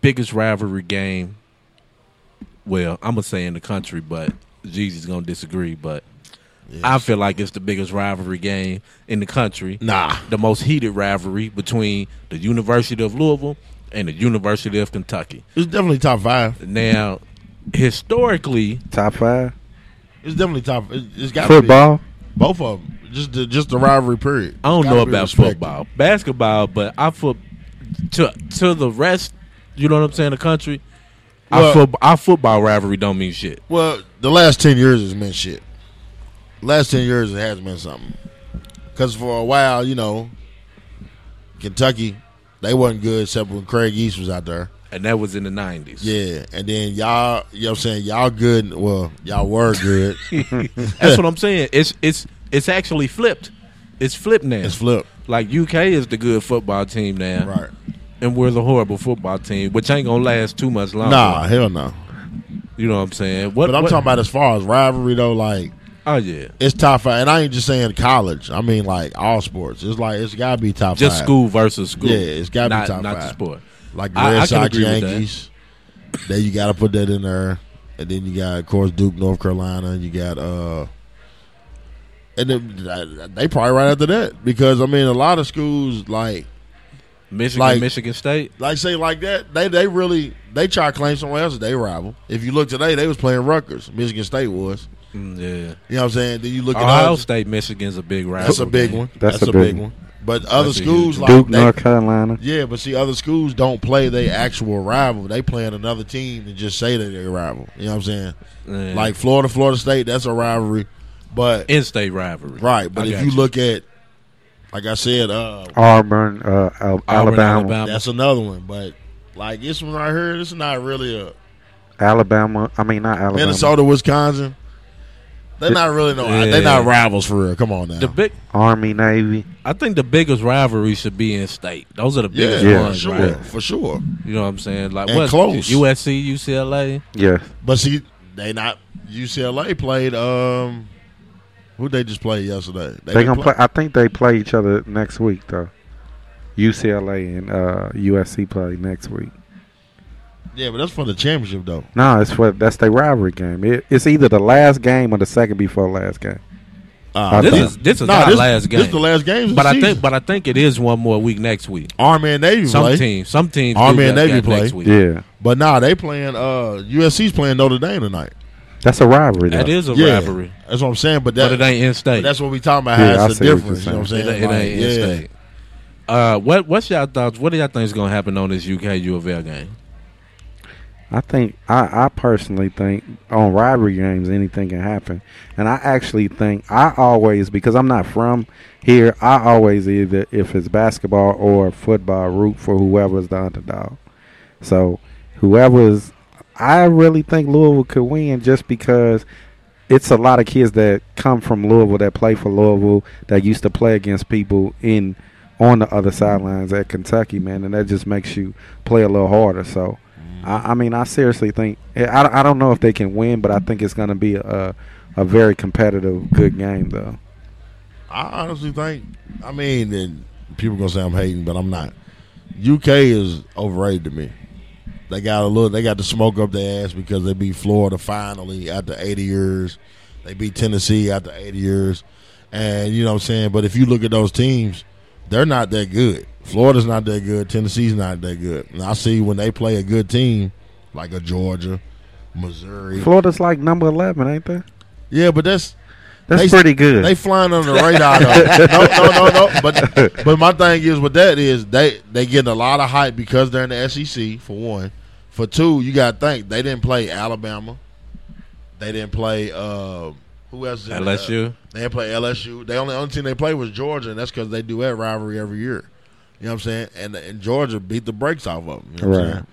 biggest rivalry game. Well, I'm gonna say in the country, but Jeezy's gonna disagree. But I feel like it's the biggest rivalry game in the country. Nah. the most heated rivalry between the University of Louisville and the University of Kentucky. It's definitely top five. Now, historically, Top five It's definitely top. it- It's got football. Both of them. Just the just the rivalry period. I don't know about respected. football, basketball, but I foot to to the rest. You know what I'm saying? The country, Well- our, foot, our football rivalry don't mean shit. Well, the last ten years has meant shit. Last ten years it has meant something. Because for a while, you know, Kentucky, they wasn't good except when Craig Yeast was out there. And that was in the '90s. Yeah, and then y'all, you know, what I'm saying y'all good. Well, y'all were good. [laughs] That's what I'm saying. It's it's it's actually flipped. It's flipped now. it's flipped, Like UK is the good football team now, right? and we're the horrible football team, which ain't gonna last too much longer. Nah, hell no. you know what I'm saying. What, But I'm what- talking about as far as rivalry though, like Oh yeah, it's top five, and I ain't just saying college. I mean like all sports. It's like it's got to be top just five. school versus school. Yeah, it's gotta be not, top not the sport. Like the I- Red I can Sox, agree with that. Yankees. then you got to put that in there, and then you got of course Duke, North Carolina. And you got uh, and then, uh, they probably right after that because I mean a lot of schools like Michigan, Like- Michigan State. like say like that they they really they try to claim somewhere else that they rival. If you look today, they was playing Rutgers. Michigan State was. Mm, yeah, You know what I'm saying? Then you look at Ohio State, Michigan's a big rival. That's a big one. That's That's, a a, big big one. But other That's schools like Duke, they, North Carolina. Yeah, but see, other schools don't play their actual rival. They play another team and just say that they're a rival. You know what I'm saying? Yeah. Like Florida, Florida State, that's a rivalry. But in-state rivalry. right, but I if got you look at, like I said, uh, Auburn, uh, Al- Auburn, Alabama, Alabama. that's another one. But like this one right here, this is not really a Alabama. I mean, not Alabama. Minnesota, Wisconsin. They're not really no. Yeah. They're not rivals for real. Come on now. The big, Army, Navy. I think the biggest rivalry should be in state. Those are the yeah, biggest Yeah, ones, for sure, right? for sure. You know what I'm saying? Like And what? close. USC, UCLA. Yeah, But see, they not UCLA played. Um, who they just played yesterday? They didn't gonna play. I think they play each other next week though. UCLA and uh, USC play next week. Yeah, but that's for the championship though. No, it's for that's their rivalry game. It, it's either the last game or the second before last game. Uh, This think- is this is nah, our this, last game. This is the last game. of the but I season. think, but I think it is one more week next week. Army and Navy Some play. teams, some teams, Army and Navy got next play. week. Yeah, But nah, they playing. Uh, USC's playing Notre Dame tonight. that's a rivalry. Though. That is a yeah, rivalry, that's what I'm saying. But that, but it ain't in state. that's what we talking about. Yeah, how it's the see what difference. You know what I'm saying? it ain't Like, in yeah. state. Uh, what what's y'all thoughts? What do y'all think is gonna happen on this UK U of L game? I think I, I personally think on rivalry games anything can happen, and I actually think I always because I'm not from here. I always either if it's basketball or football root for whoever's the underdog. So whoever's, I really think Louisville could win just because it's a lot of kids that come from Louisville that play for Louisville that used to play against people in on the other sidelines at Kentucky, man, and that just makes you play a little harder. So, I, I mean, I seriously think eh, I, I don't know if they can win, but I think it's going to be a a very competitive, good game, though. I honestly think. I mean, and people gonna say I'm hating, but I'm not. UK is overrated to me. They got a little. They got the smoke up their ass because they beat Florida finally after 80 years. They beat Tennessee after 80 years, and you know what I'm saying. But if you look at those teams, they're not that good. Florida's not that good. Tennessee's not that good. And I see when they play a good team like a Georgia, Missouri. Florida's like number eleven, ain't they? Yeah, but that's That's They- pretty good. they flying under the radar. [laughs] no, no, no, no. But but my thing is with that is they they getting a lot of hype because they're in the SEC for one. For two, you got to think they didn't play Alabama. They didn't play uh, who else? is? LSU. Uh, they didn't play LSU. The only only team they play was Georgia, and that's because they do that rivalry every year. You know what I'm saying? And and Georgia beat the brakes off of them. You know what I'm Right. saying?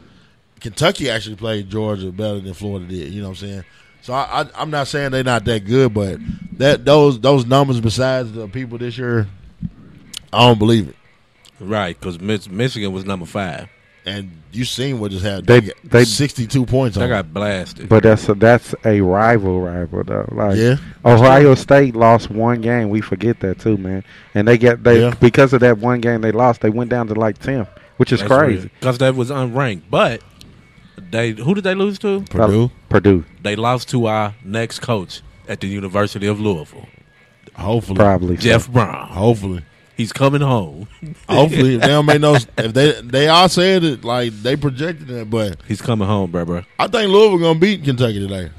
Kentucky actually played Georgia better than Florida did. You know what I'm saying? So I, I, I'm not saying they're not that good, but that those those numbers besides the people this year, I don't believe it. Right, because Michigan was number five. And you seen what just happened? They- They, they- got 62 points on They got blasted. But that's a, that's a rival rival though. Like Yeah. Ohio State lost one game. We forget that too, man. And they get they Yeah. because of that one game they lost, they went down to like ten, which is crazy. because that was unranked. But they who did they lose to? Purdue. Uh, Purdue, They lost to our next coach at the University of Louisville, Hopefully, probably so. Jeff Brohm. Hopefully, He's coming home. [laughs] hopefully if they don't make no. If they they all said it like they projected it, but He's coming home, bro. bro. I think Louisville gonna beat Kentucky today.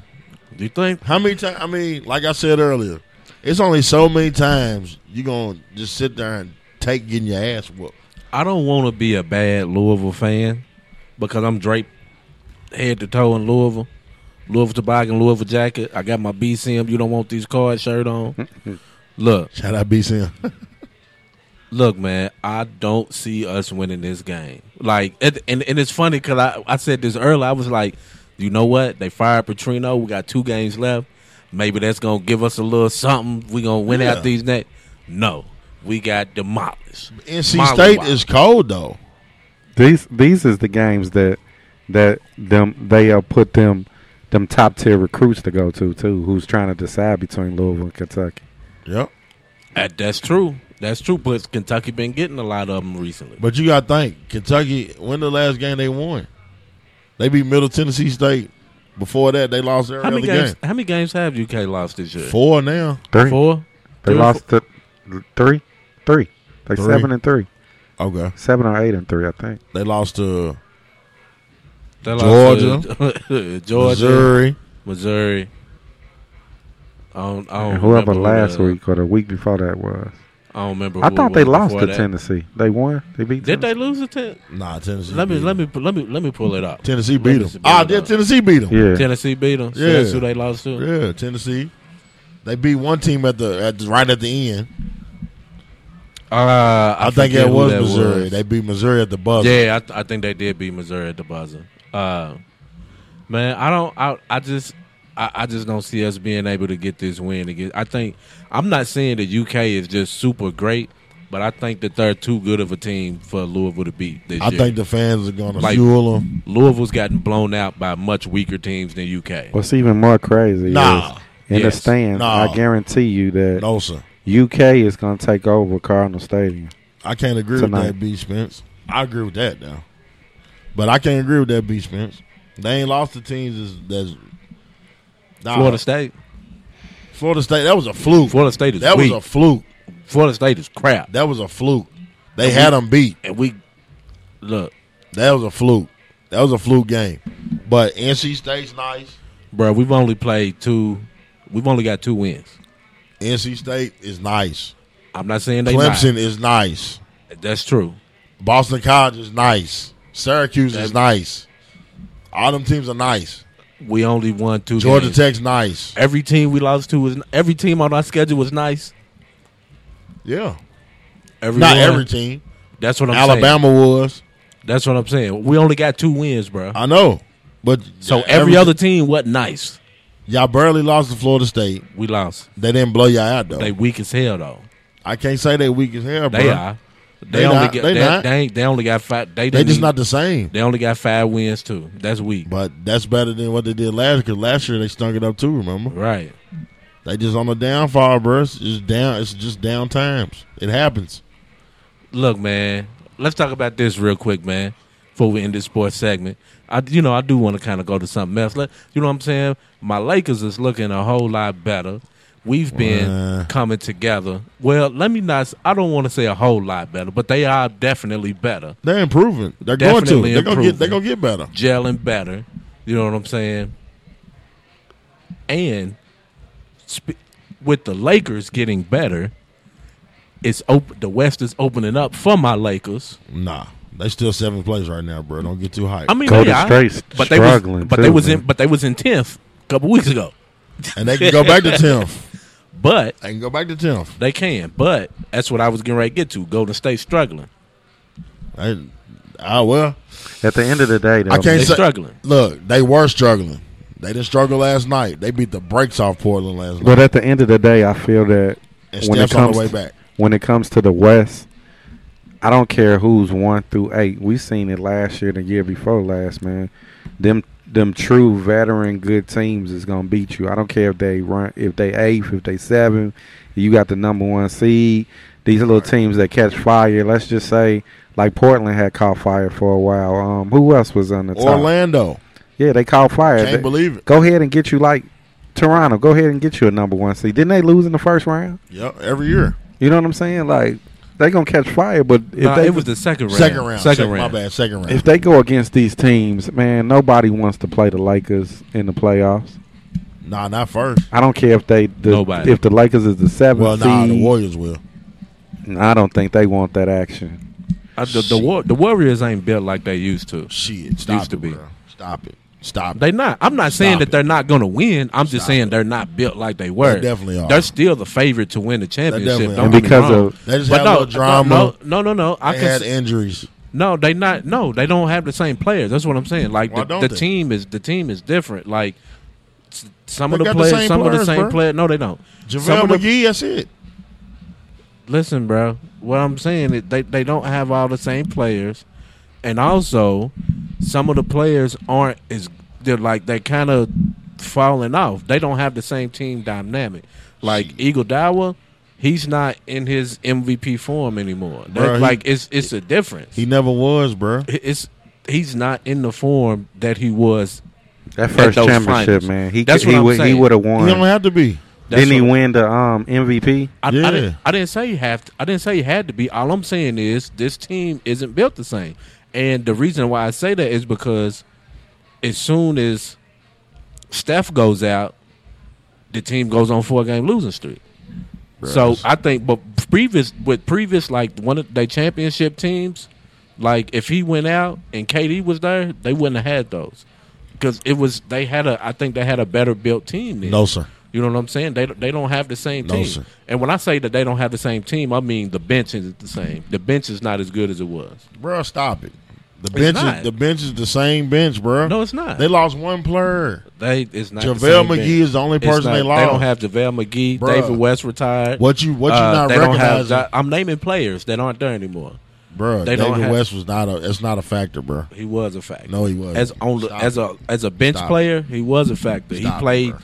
Do you think? How many times? I mean, like I said earlier, it's only so many times you gonna just sit there and take getting your ass whooped. I don't want to be a bad Louisville fan because I'm draped head to toe in Louisville. Louisville toboggan, Louisville jacket. I got my BCM. You don't want these cards shirt on. [laughs] Look, Shout out BCM. [laughs] look, man. I don't see us winning this game. Like, and and, and it's funny because I I said this earlier. I was like, you know what? They fired Petrino. We got two games left. Maybe that's gonna give us a little something. We gonna win Yeah. out these next. No, we got demolished. NC Molly State Wop. is cold though. These these is the games that that them they uh, put them them top tier recruits to go to too. Who's trying to decide between Louisville and Kentucky? Yep. That, that's true. That's true. But Kentucky been getting a lot of them recently. But you got to think, Kentucky. When the last game they won? They beat Middle Tennessee State. Before that, they lost every How many other games? game. How many games have UK lost this year? Four now. Three. Four. They Three or lost to three, three. They Three. seven and three, Okay. seven or eight and three, I think. They lost to They lost Georgia. to- [laughs] Georgia, Missouri. Missouri. I don't. I don't whoever remember last the- week or the week before that was. I don't remember. I thought it they lost to that. Tennessee. They won. They beat. Did they lose to ten? Nah, Tennessee. Let me beat let me let me let me pull it up. Tennessee beat them. Ah, them. yeah, Tennessee beat them. Yeah. Tennessee beat them. So Yeah. that's who they lost to. Yeah, Tennessee. They beat one team at the at the, right at the end. Uh, I, I, think it was that Missouri. was. They beat Missouri at the buzzer. Yeah, I, th- I think they did beat Missouri at the buzzer. Uh, man, I don't. I I just I, I just don't see us being able to get this win again. I think I'm not saying that UK is just super great, but I think that they're too good of a team for Louisville to beat this I year. think the fans are going to Like- fuel them. Louisville's gotten blown out by much weaker teams than UK. What's even more crazy Nah. is in the stands, Nah. I guarantee you that No, sir. UK is going to take over Cardinal Stadium. I can't agree Tonight. with that, B. Spence. I agree with that now, but I can't agree with that, B. Spence. They ain't lost to teams that's, that's nah, Florida State. Florida State. That was a fluke. Florida State is that weak. was a fluke. Florida State is crap. That was a fluke. They And had we- them beat. And we look, That was a fluke. That was a fluke game. But NC State's nice. bro. We've only played two. We've only got two wins. NC State is nice. I'm not saying they Clemson is nice. That's true. Boston College is nice. Syracuse is nice. All them teams are nice. We only won two. Georgia games. Tech's nice. Every team we lost to was every team on our schedule was nice. Yeah. Every Not one. every team. That's what I'm saying. Alabama was. That's what I'm saying. We only got two wins, bro. I know. But So every other team wasn't nice. y'all barely lost to Florida State. We lost. They didn't blow y'all out though. They weak as hell though. I can't say they weak as hell, bro. They are. They, They only not- get they they, not. they, they only got five. They They just even- not the same. They only got five wins too. That's weak. But that's better than what they did last year. Because last year they stunk it up too. Remember? Right. They just on the downfall, bro. It's just down. It's just down times. It happens. Look, man. Let's talk about this real quick, man. Before we end this sports segment, I you know I do want to kind of go to something else. Let, you know what I'm saying? My Lakers is looking a whole lot better. We've been Uh. coming together. Well, let me not. I don't want to say a whole lot better, but they are definitely better, They're improving. They're Definitely going to. They're gonna get. improving. They're gonna get better. gelling better. You know what I'm saying? And sp- with the Lakers getting better, it's op- the West is opening up for my Lakers. Nah, they still seventh place right now, bro. Don't get too hyped. I mean, Golden they are, State's but they was, struggling, but too, they was man. in, but they was in tenth a couple weeks ago. And they can go back to [laughs] tenth. But They can go back to tenth. they can. But that's what I was getting ready to get to. Golden State struggling. Ah, well, At the end of the day, though, I can't They say. struggling. Look, they were struggling. They didn't struggle last night. They beat the brakes off Portland last night. but at the end of the day, I feel that and when it Steph's on comes the way to- back. when it comes to the West, I don't care who's one through eight. We seen it last year, the year before last, man. Them them true veteran good teams is gonna beat you. I don't care if they run if they eighth, if they seven, you got the number one seed. These little teams that catch fire, let's just say like Portland had caught fire for a while. Um who else was on the top? Orlando. Yeah, they caught fire. Can't They- believe it. Go ahead and get you like Toronto. Go ahead and get you a number one seed. Didn't they lose in the first round? Yep, every year. You know what I'm saying? Like they gonna catch fire, but if Nah, they it was the second round. Second round. Second My round. bad. Second round. if they go against these teams, man, nobody wants to play the Lakers in the playoffs. nah, not first. I don't care if they the, Nobody. if the Lakers is the seventh Well, nah, the. Warriors will. I don't think they want that action. Uh, the, the, the Warriors ain't built like they used to. Shit, stop Used to be. bro. Stop it. Stop it. They not. I'm not saying that it. they're not going to win. I'm just Stop saying it. they're not built like they were. They definitely are. They're still the favorite to win the championship. definitely Don't are. get because wrong. of They just But have no, a little drama. no, no, no, no. I they had s- injuries. no. They not. No, they don't have the same players. That's what I'm saying. Like Why the, don't the they? team is the team is different. Like some They of the got the players, some of the same bro. players. No, they don't. Some JaVale of the- McGee, that's it. listen, bro. What I'm saying is they they don't have all the same players, and also some of the players aren't as they're like they're kind of falling off. They don't have the same team dynamic. Like Iguodala, he's not in his MVP form anymore. That- he- like it's it's a difference. He never was, bro. it's he's not in the form that he was. that first those championship, finals. man. He That's he what I'm would he would have won. He won. don't have to be. That's Didn't he win the um MVP? I, Yeah. I, didn't, I didn't say you have to. I didn't say you had to be. All I'm saying is this team isn't built the same. And the reason why I say that is because as soon as Steph goes out, the team goes on four game losing streak. So I think, but previous with previous like one of their championship teams, like if he went out and KD was there, they wouldn't have had those because it was they had a. I think they had a better built team. Then. No, sir. You know what I'm saying? They they don't have the same No, team. sir. And when I say that they don't have the same team, I mean the bench isn't the same. The bench is not as good as it was. Bro, stop it. The bench not. is the bench is the same bench, bro. No, it's not. They lost one player. They it's not. the JaVale McGee is the only person not- they lost. They don't have JaVale McGee. Bruh. David West retired. What you what you Uh, not they don't have. recognizing, I'm naming players that aren't there anymore. bro? they David have- West was not a. It's not a factor, bro. He was a factor. No, he wasn't. As on Stop as a as a bench Stop it. player, he was a factor. Stop he played bro.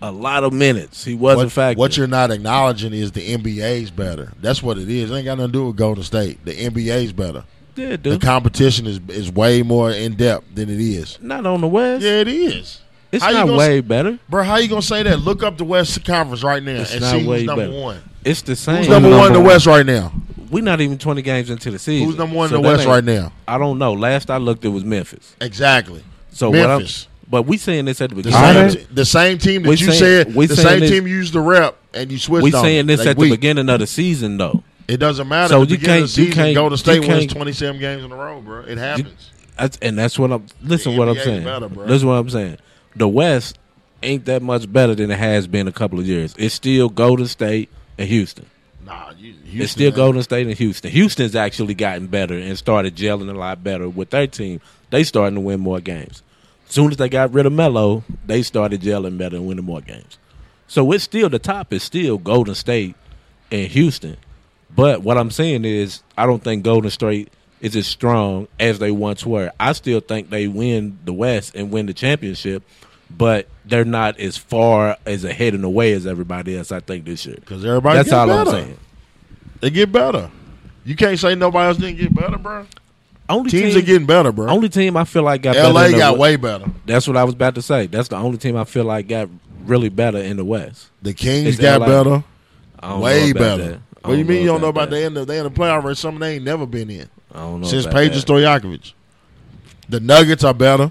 a lot of minutes. He was what, a factor. what you're not acknowledging is the NBA's better. That's what it is. It ain't got nothing to do with Golden State. The NBA's better. Yeah, The competition is is way more in depth than it is. not on the West. Yeah, it is. it's How not gonna way better. Bro, how you gonna say that? Look up the West Conference right now It's and see who's number better. one. It's the same. Who's number one in the West right now? We're not even 20 games into the season. Who's number one So in the West right now? I don't know. Last I looked, it was Memphis. Exactly. So Memphis. but we saying this at the The beginning. Are same, the same team that We you saying- said, we the same this- team used the rep and you switched We saying this Like, at the beginning of the season, though. It doesn't matter. So you can't- the you can't- Golden State wins 27 games in a row, bro. It happens. That's, and that's what I'm. Listen, what I'm saying. better. Listen, what I'm saying. The West ain't that much better than it has been a couple of years. It's still Golden State and Houston. Nah, you, it's still ain't- Golden State and Houston. Houston's actually gotten better and started gelling a lot better with their team. They starting to win more games. As soon as they got rid of Melo, they started gelling better and winning more games. So it's still the top is still Golden State and Houston. But what I'm saying is I don't think Golden State is as strong as they once were. I still think they win the West and win the championship, but they're not as far as ahead and away as everybody else I think this year because everybody That's all I'm saying. They get better. You can't say nobody else didn't get better, bro. Only Teams team, are getting better, bro. Only team I feel like got LA better the got West- way better. That's what I was about to say. That's the only team I feel like got really better in the West. The Kings It's got LA. better. Way better. that. I What do you mean you don't know about that? they in the they in the playoff race? Something they ain't never been in I don't know since about Peja that. Stojakovic. The Nuggets are better.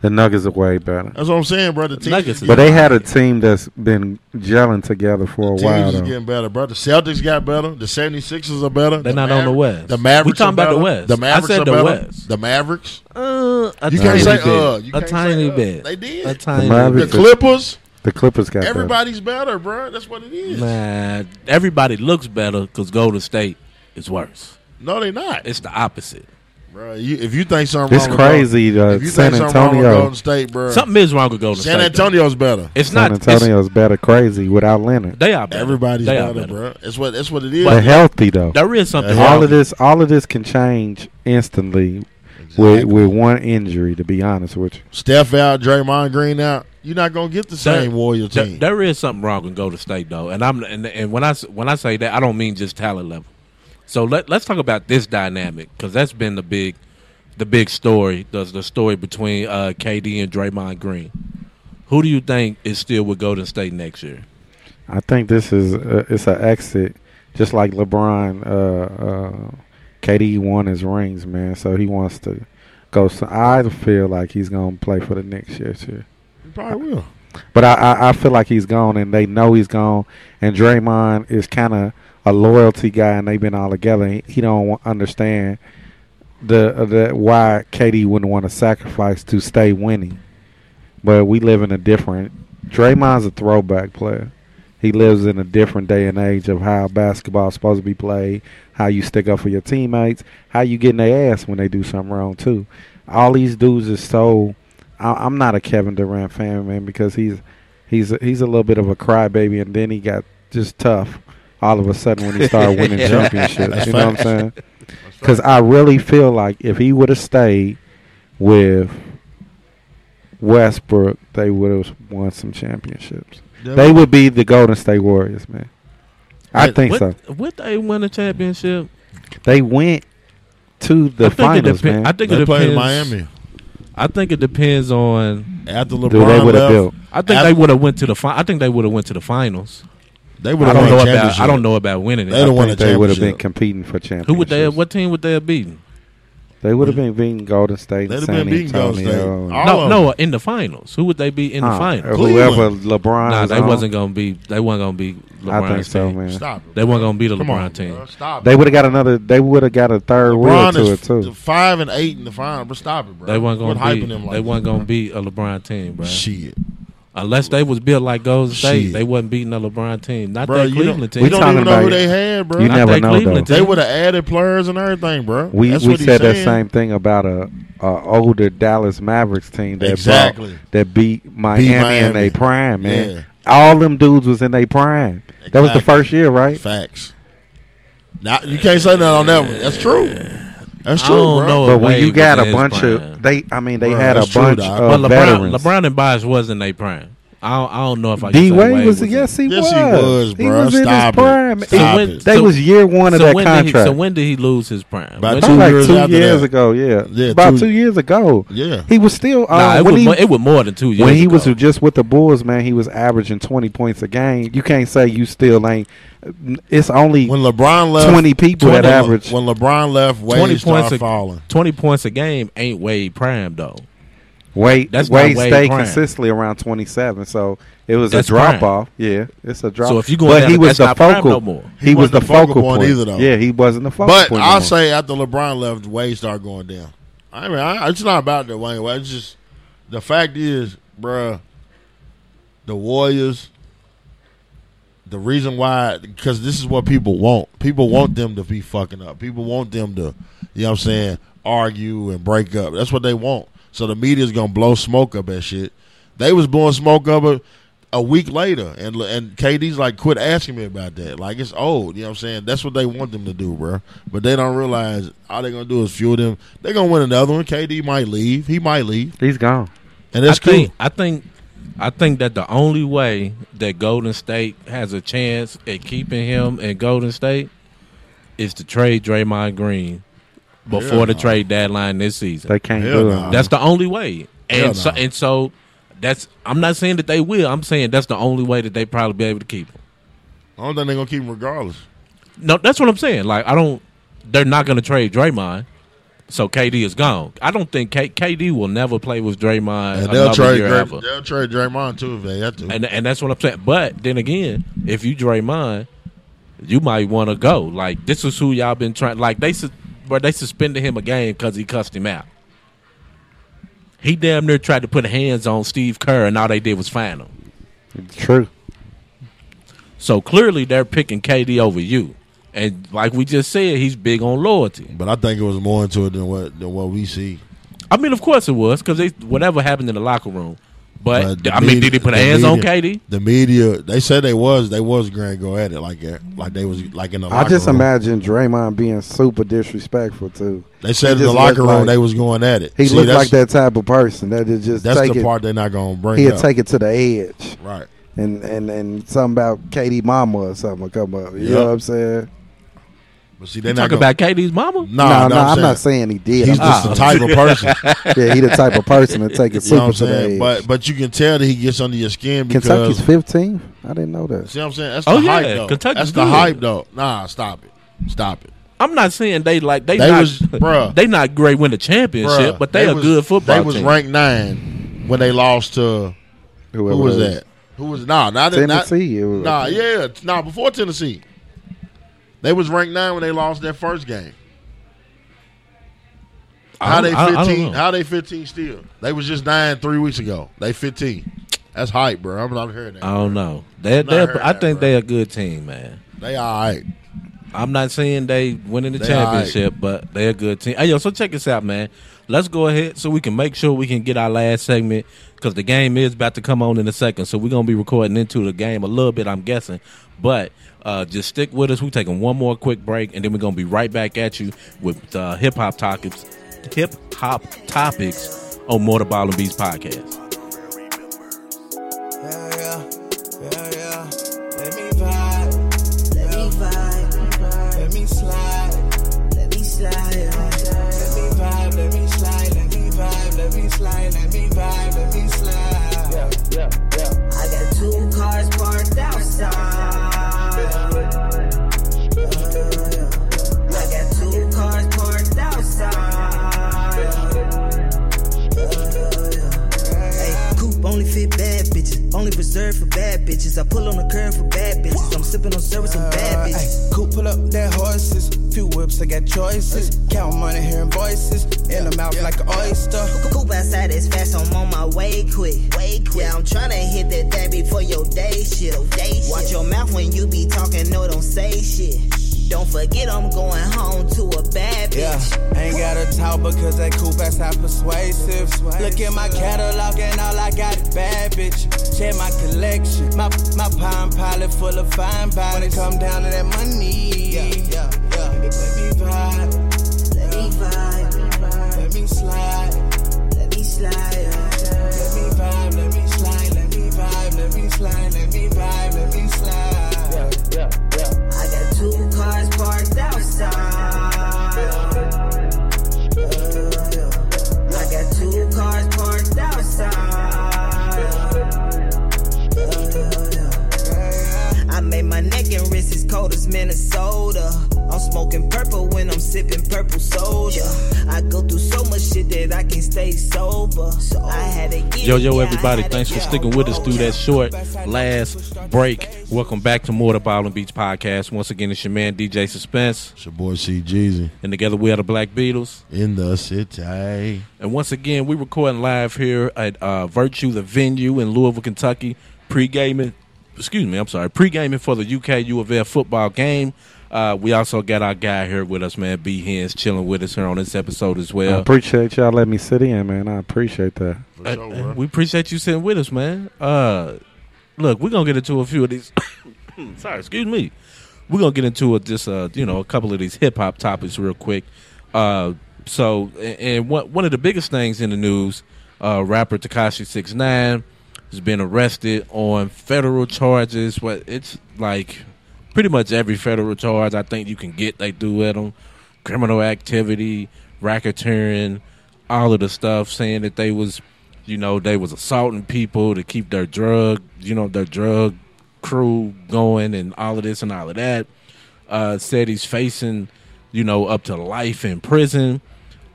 The Nuggets are way better. That's what I'm saying, bro. The Nuggets is is- But they had a team that's been gelling together for a teams while. is getting better, bro. The Celtics got better. The 76ers are better. They're The not on the West. The Mavericks We talking are about the. West. The I Mavericks said are the better. West. The Mavericks. Uh, a You tiny can't say bit. uh. You a can't tiny say, uh. bit. They did. A tiny Mavericks the bit. Clippers. The Clippers got better. Everybody's better, bro. That's what it is. Man, everybody looks better because Golden State is worse. No, they're not, It's the opposite. bro. You, if you think something, It's wrong crazy. With, Uh, if you San think something wrong with Antonio, Golden State, bro. Something is wrong with Golden San State. though. Antonio's better. It's not San not. It's, Antonio's better. Crazy without Leonard. they are better. Everybody's they are better, bro. It's what that's what it is. They're healthy though. There is something. All of this, all of this can change instantly with with one injury. To be honest with you, Steph out, Draymond Green out. You're not gonna get the same There- Warrior there- team. there is something wrong with Golden State though, and I'm and, and when I s- when I say that, I don't mean just talent level. So let let's talk about this dynamic because that's been the big the big story. The the story between uh, KD and Draymond Green. Who do you think is still with Golden State next year? I think this is uh, it's an exit, just like LeBron. Uh, uh, KD won his rings, man, so he wants to go. So I feel like he's gonna play for the next year too. Probably will. But I, I, I feel like he's gone, and they know he's gone. And Draymond is kind of a loyalty guy, and they've been all together. He, he don't understand the uh, the why KD wouldn't want to sacrifice to stay winning. But we live in a different. Draymond's a throwback player. He lives in a different day and age of how basketball's supposed to be played, how you stick up for your teammates, how you get in their ass when they do something wrong too. All these dudes is so. I, I'm not a Kevin Durant fan, man, because he's he's he's a little bit of a crybaby, and then he got just tough all of a sudden when he started [laughs] winning championships. That's you know what I'm saying? Because I really feel like if he would have stayed with Westbrook, they would have won some championships. They would be the Golden State Warriors, man. I Hey, think Would, so. would they win a championship? They went to the I think it finals, depen- man. I think They it played depends. in Miami I think it depends on. after Dude, LeBron they would have left. built. I think After- they would have went to the. Fi- I think they would have went to the finals. They would I have don't won know a about. championship. I don't know about winning it. They don't I won think a they would have been championship. competing for championships. Who would they? What team would they have beaten? They would have been beating Golden State, They'd have been beating Golden State. No, no, in the finals. Who would they be in the Uh, finals? Whoever LeBron. Nah, they on, wasn't gonna be. They wasn't gonna be LeBron's I think so, team. man. Stop it. They weren't gonna beat a Come LeBron on, team. bro. Stop. They would have got another. They would have got a third wheel to is it too. five and eight in the final. But stop it, bro. They weren't gonna hyping them like they weren't gonna bro. beat a LeBron team, bro. Shit. Unless they was built like Golden State, Shit. they wasn't beating the LeBron team. Not bro. that Cleveland don't, team. we don't even know who it. they had, bro. You Not never that know Cleveland though. They would have added players and everything, bro. We That's we what said that same thing about a, a older Dallas Mavericks team that Exactly. brought, that beat Miami, in Miami. their prime, man. Yeah. All them dudes was in their prime. That was the first year, right? Facts. Now you can't say that on that one. That's true. That's I true, don't bro. know. But when you got a bunch prime. of they, I mean, they Bro, had a that's true, bunch dog. of But LeBron, veterans. LeBron and Bias wasn't their prime. I don't, I don't know if I can D say Wade was in- yes he Yes, was he was, he bro. was in Stop his it. prime. Stop It- it. That So- was year one of so that when Did he, contract. so when did he lose his prime? About When- two Probably like years two after years that. ago, yeah, Yeah, about two- two years ago. Yeah. he was still uh, Nah, it when was, he it was more than two years. when he ago. was just with the Bulls, man. He was averaging twenty points a game. You can't say you still ain't. It's only When LeBron left, 20 people that average. When LeBron left, Wade 20 points started a- falling. twenty points a game ain't Wade prime though. Wade. That's Wade not Wade stayed prime. consistently around twenty seven, so it was That's a drop prime. off. Yeah, it's a drop. So if you going but down he was that's the not prime focal. no more. He, He was the the focal focal point point either, though. Yeah, he wasn't the focal But point. I'll no more. say after LeBron left, Wade started going down. I mean, I, it's not about the Wayne Wade. It's just the fact is, bruh, the Warriors. The reason why, because this is what people want. People want them to be fucking up. People want them to, you know what I'm saying, argue and break up. That's what they want. So the media's gonna blow smoke up that shit. They was blowing smoke up a, a week later, and and KD's like, quit asking me about that. Like it's old. You know what I'm saying? That's what they want them to do, bro. But they don't realize all they're gonna do is fuel them. They're gonna win another one. KD might leave. He might leave, he's gone. and that's I cool. think I think I think that the only way that Golden State has a chance at keeping him in Golden State is to trade Draymond Green before Hell the no. trade deadline this season. They can't Hell do no. it. That's the only way. And Hell so no. and so that's I'm not saying that they will. I'm saying that's the only way that they probably be able to keep him. I don't think they're gonna keep him regardless. No, that's what I'm saying. Like I don't they're not going to trade Draymond. So KD is gone. I don't think K- KD will never play with Draymond And they'll another trade. year Dray- ever. they'll trade Draymond too if they have to. And and that's what I'm saying. But then again, if you Draymond, you might want to go. Like this is who y'all been trying. Like they sus- but they suspended him a game because he cussed him out. He damn near tried to put hands on Steve Kerr, and all they did was fine him. True. So clearly, they're picking KD over you. And like we just said, he's big on loyalty. but I think it was more into it than what than what we see. I mean, of course it was because whatever happened in the locker room. But, But the I mean, did he put the hands on media- KD? The media, they said they was they was grand go at it like that, like they was like in the. I just room. imagine Draymond being super disrespectful too. They said in the locker room like- they was going at it. He See, looked like that type of person that is just That's take the it. part they're not going to bring He'll up. take it to the edge, right. and and and something about KD Mama or something will come up. You Yep. know what I'm saying? But see, they're Talk gonna, about KD's mama. No, no, no, no, I'm, I'm not saying, saying he did. He's I'm just the type of [laughs] person. yeah, he the type of person to take it you know super what I'm to the saying? edge. But but you can tell that he gets under your skin because Kentucky's 15. I didn't know that. see what I'm saying. That's Oh, the yeah, hype though. Kentucky's That's the hype though. Nah, stop it. Stop it. I'm not saying they like they, They not was- bruh. [laughs] they not great win the championship, Bruh, but they, a was- good football They was team. ranked nine when they lost to Whoever who was it is. that? Who was nah? Not not, Tennessee. it was- Nah, yeah, nah. Before Tennessee, they was ranked nine when they lost their first game. How they I- fifteen? how they fifteen still? They was just nine three weeks ago. They fifteen. That's hype, bro. I'm not hearing that. I don't know. They they I that, think bro. they a good team, man. They all right. I'm not saying they winning the They championship, but they a good team. Hey, yo, so check this out, man. Let's go ahead so we can make sure we can get our last segment because the game is about to come on in a second. So we're gonna be recording into the game a little bit, I'm guessing. But uh, just stick with us. We're taking one more quick break, and then we're gonna be right back at you with uh, hip hop topics, hip hop topics on More Ball and Beats podcast. Yeah, yeah, yeah, choices. Count money, hearing voices. In the mouth like an oyster. Coop outside is fast, I'm on my way quick. Way quick. Yeah, I'm tryna hit that thing before your day shift. Day Watch your mouth when you be talking, no, don't say shit. Don't forget I'm going home to a bad bitch. Yeah, ain't gotta talk because that coupe ass not persuasive. Look at my catalog and all I got is bad bitch. Check my collection, my my palm pilot full of fine bodies. When it come down to that money, yeah, yeah, Let me vibe, Let me vibe, let me slide. let me slide. Let me vibe, let me slide, let me vibe, let me slide, let me I'm smoking purple when I'm sipping purple soda. I go through so much shit that I can stay sober. So I had to get Yo, yo, everybody, had thanks for sticking with us through that short last break. Welcome back to more of the Ball Beatz podcast. Once again, it's your man, DJ Suspense. It's your boy C Jeezy And together we are the Black Beatles. in the city. And once again, we're recording live here at uh, Virtue, the venue in Louisville, Kentucky. Pre-gaming, excuse me, I'm sorry, pre-gaming for the UK U of L football game. Uh, we also got our guy here with us, man, B Hens, chilling with us here on this episode as well. I appreciate y'all letting me sit in, man. I appreciate that. For sure, uh, bro. we appreciate you sitting with us, man. Uh, look, we're gonna get into a few of these. [coughs] sorry, excuse me. We're gonna get into a, just uh, you know a couple of these hip hop topics real quick. Uh, so, and, and one one of the biggest things in the news, uh, rapper Tekashi Six Nine has been arrested on federal charges. What it's like, pretty much every federal charge I think you can get, they do at them. Criminal activity, racketeering, all of the stuff, saying that they was, you know, they was assaulting people to keep their drug, you know, their drug crew going, and all of this and all of that. Uh, said he's facing, you know, up to life in prison,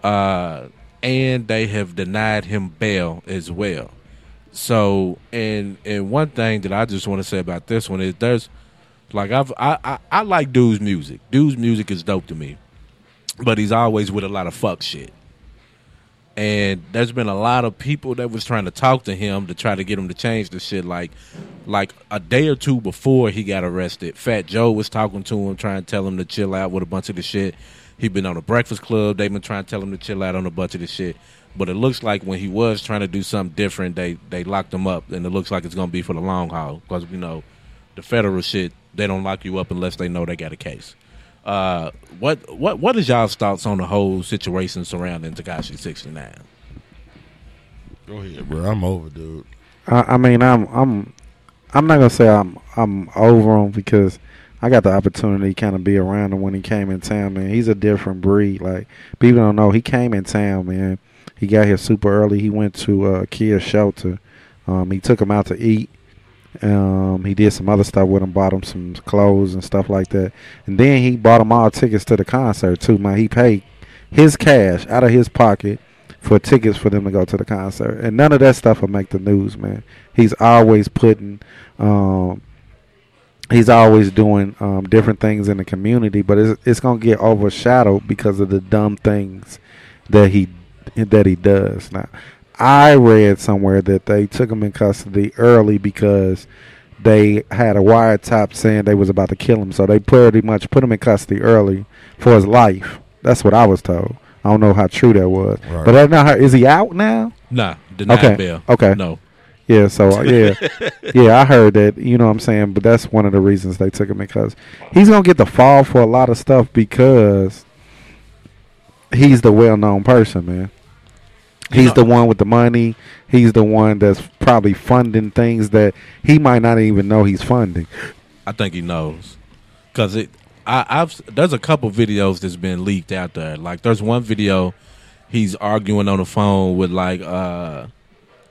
uh, and they have denied him bail as well. So, and and one thing that I just want to say about this one is there's like I've I, I I like dude's music. Dude's music is dope to me, but he's always with a lot of fuck shit. And there's been a lot of people that was trying to talk to him to try to get him to change the shit. Like, like a day or two before he got arrested, Fat Joe was talking to him, trying to tell him to chill out with a bunch of the shit. He been on the Breakfast Club. They've been trying to tell him to chill out on a bunch of the shit. But it looks like when he was trying to do something different, they they locked him up, and it looks like it's gonna be for the long haul because you know the federal shit they don't lock you up unless they know they got a case. Uh, what what what is y'all's thoughts on the whole situation surrounding Tekashi sixty nine? Go ahead, bro. I'm over, dude. I, I mean, I'm I'm I'm not gonna say I'm I'm over him because I got the opportunity to kind of be around him when he came in town. Man, he's a different breed. Like people don't know, he came in town, man. He got here super early. He went to uh, Kia Shelter. Um, he took him out to eat. Um, he did some other stuff with him, bought him some clothes and stuff like that. And then he bought him all tickets to the concert too. Man, he paid his cash out of his pocket for tickets for them to go to the concert. And none of that stuff will make the news, man. He's always putting, um, he's always doing um, different things in the community, but it's, it's gonna get overshadowed because of the dumb things that he that he does. Now, I read somewhere that they took him in custody early because they had a wiretap saying they was about to kill him, so they pretty much put him in custody early for his life. That's what I was told. I don't know how true that was, Right. but that's not how, is he out now? Nah, denied Okay. bail. Okay. no. Yeah, so uh, yeah, [laughs] yeah, I heard that. You know what I'm saying, but that's one of the reasons they took him because he's gonna get the fall for a lot of stuff because he's the well-known person, man. He's know- the one with the money. He's the one that's probably funding things that he might not even know he's funding. I think he knows because it. I, I've there's a couple videos that's been leaked out there. Like there's one video he's arguing on the phone with like uh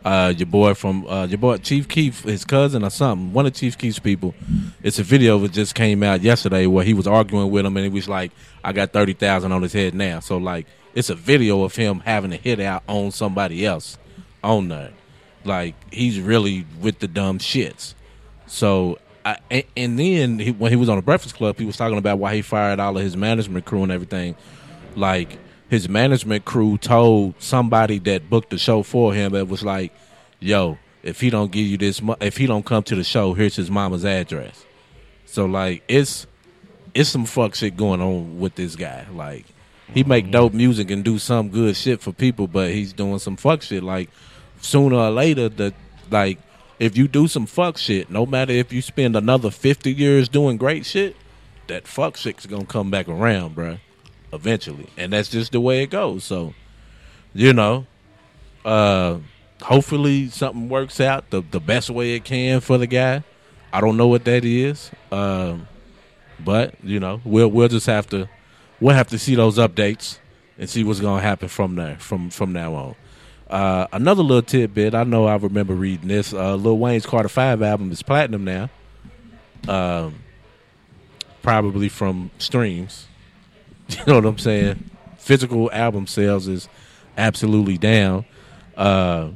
uh your boy from uh your boy Chief Keef, his cousin or something. One of Chief Keef's people. It's a video that just came out yesterday where he was arguing with him and he was like, "I got thirty thousand on his head now." So like it's a video of him having to hit out on somebody else on there. Like he's really with the dumb shits. So I, and, and then he, when he was on the Breakfast Club, he was talking about why he fired all of his management crew and everything. Like his management crew told somebody that booked the show for him, it was like, "Yo, if he don't give you this, if he don't come to the show, here's his mama's address." So like, it's it's some fuck shit going on with this guy. Like he make dope music and do some good shit for people, but he's doing some fuck shit. Like sooner or later, the like if you do some fuck shit, no matter if you spend another fifty years doing great shit, that fuck shit's gonna come back around, bruh, Eventually, and that's just the way it goes. So, you know, uh, hopefully something works out the the best way it can for the guy. I don't know what that is, um, but you know, we'll we'll just have to we'll have to see those updates and see what's gonna happen from there from from now on. Uh, another little tidbit, I know I remember reading this. Uh, Lil Wayne's Carter Five album is platinum now, um, probably from streams. [laughs] You know what I'm saying? Physical album sales is absolutely down. Uh,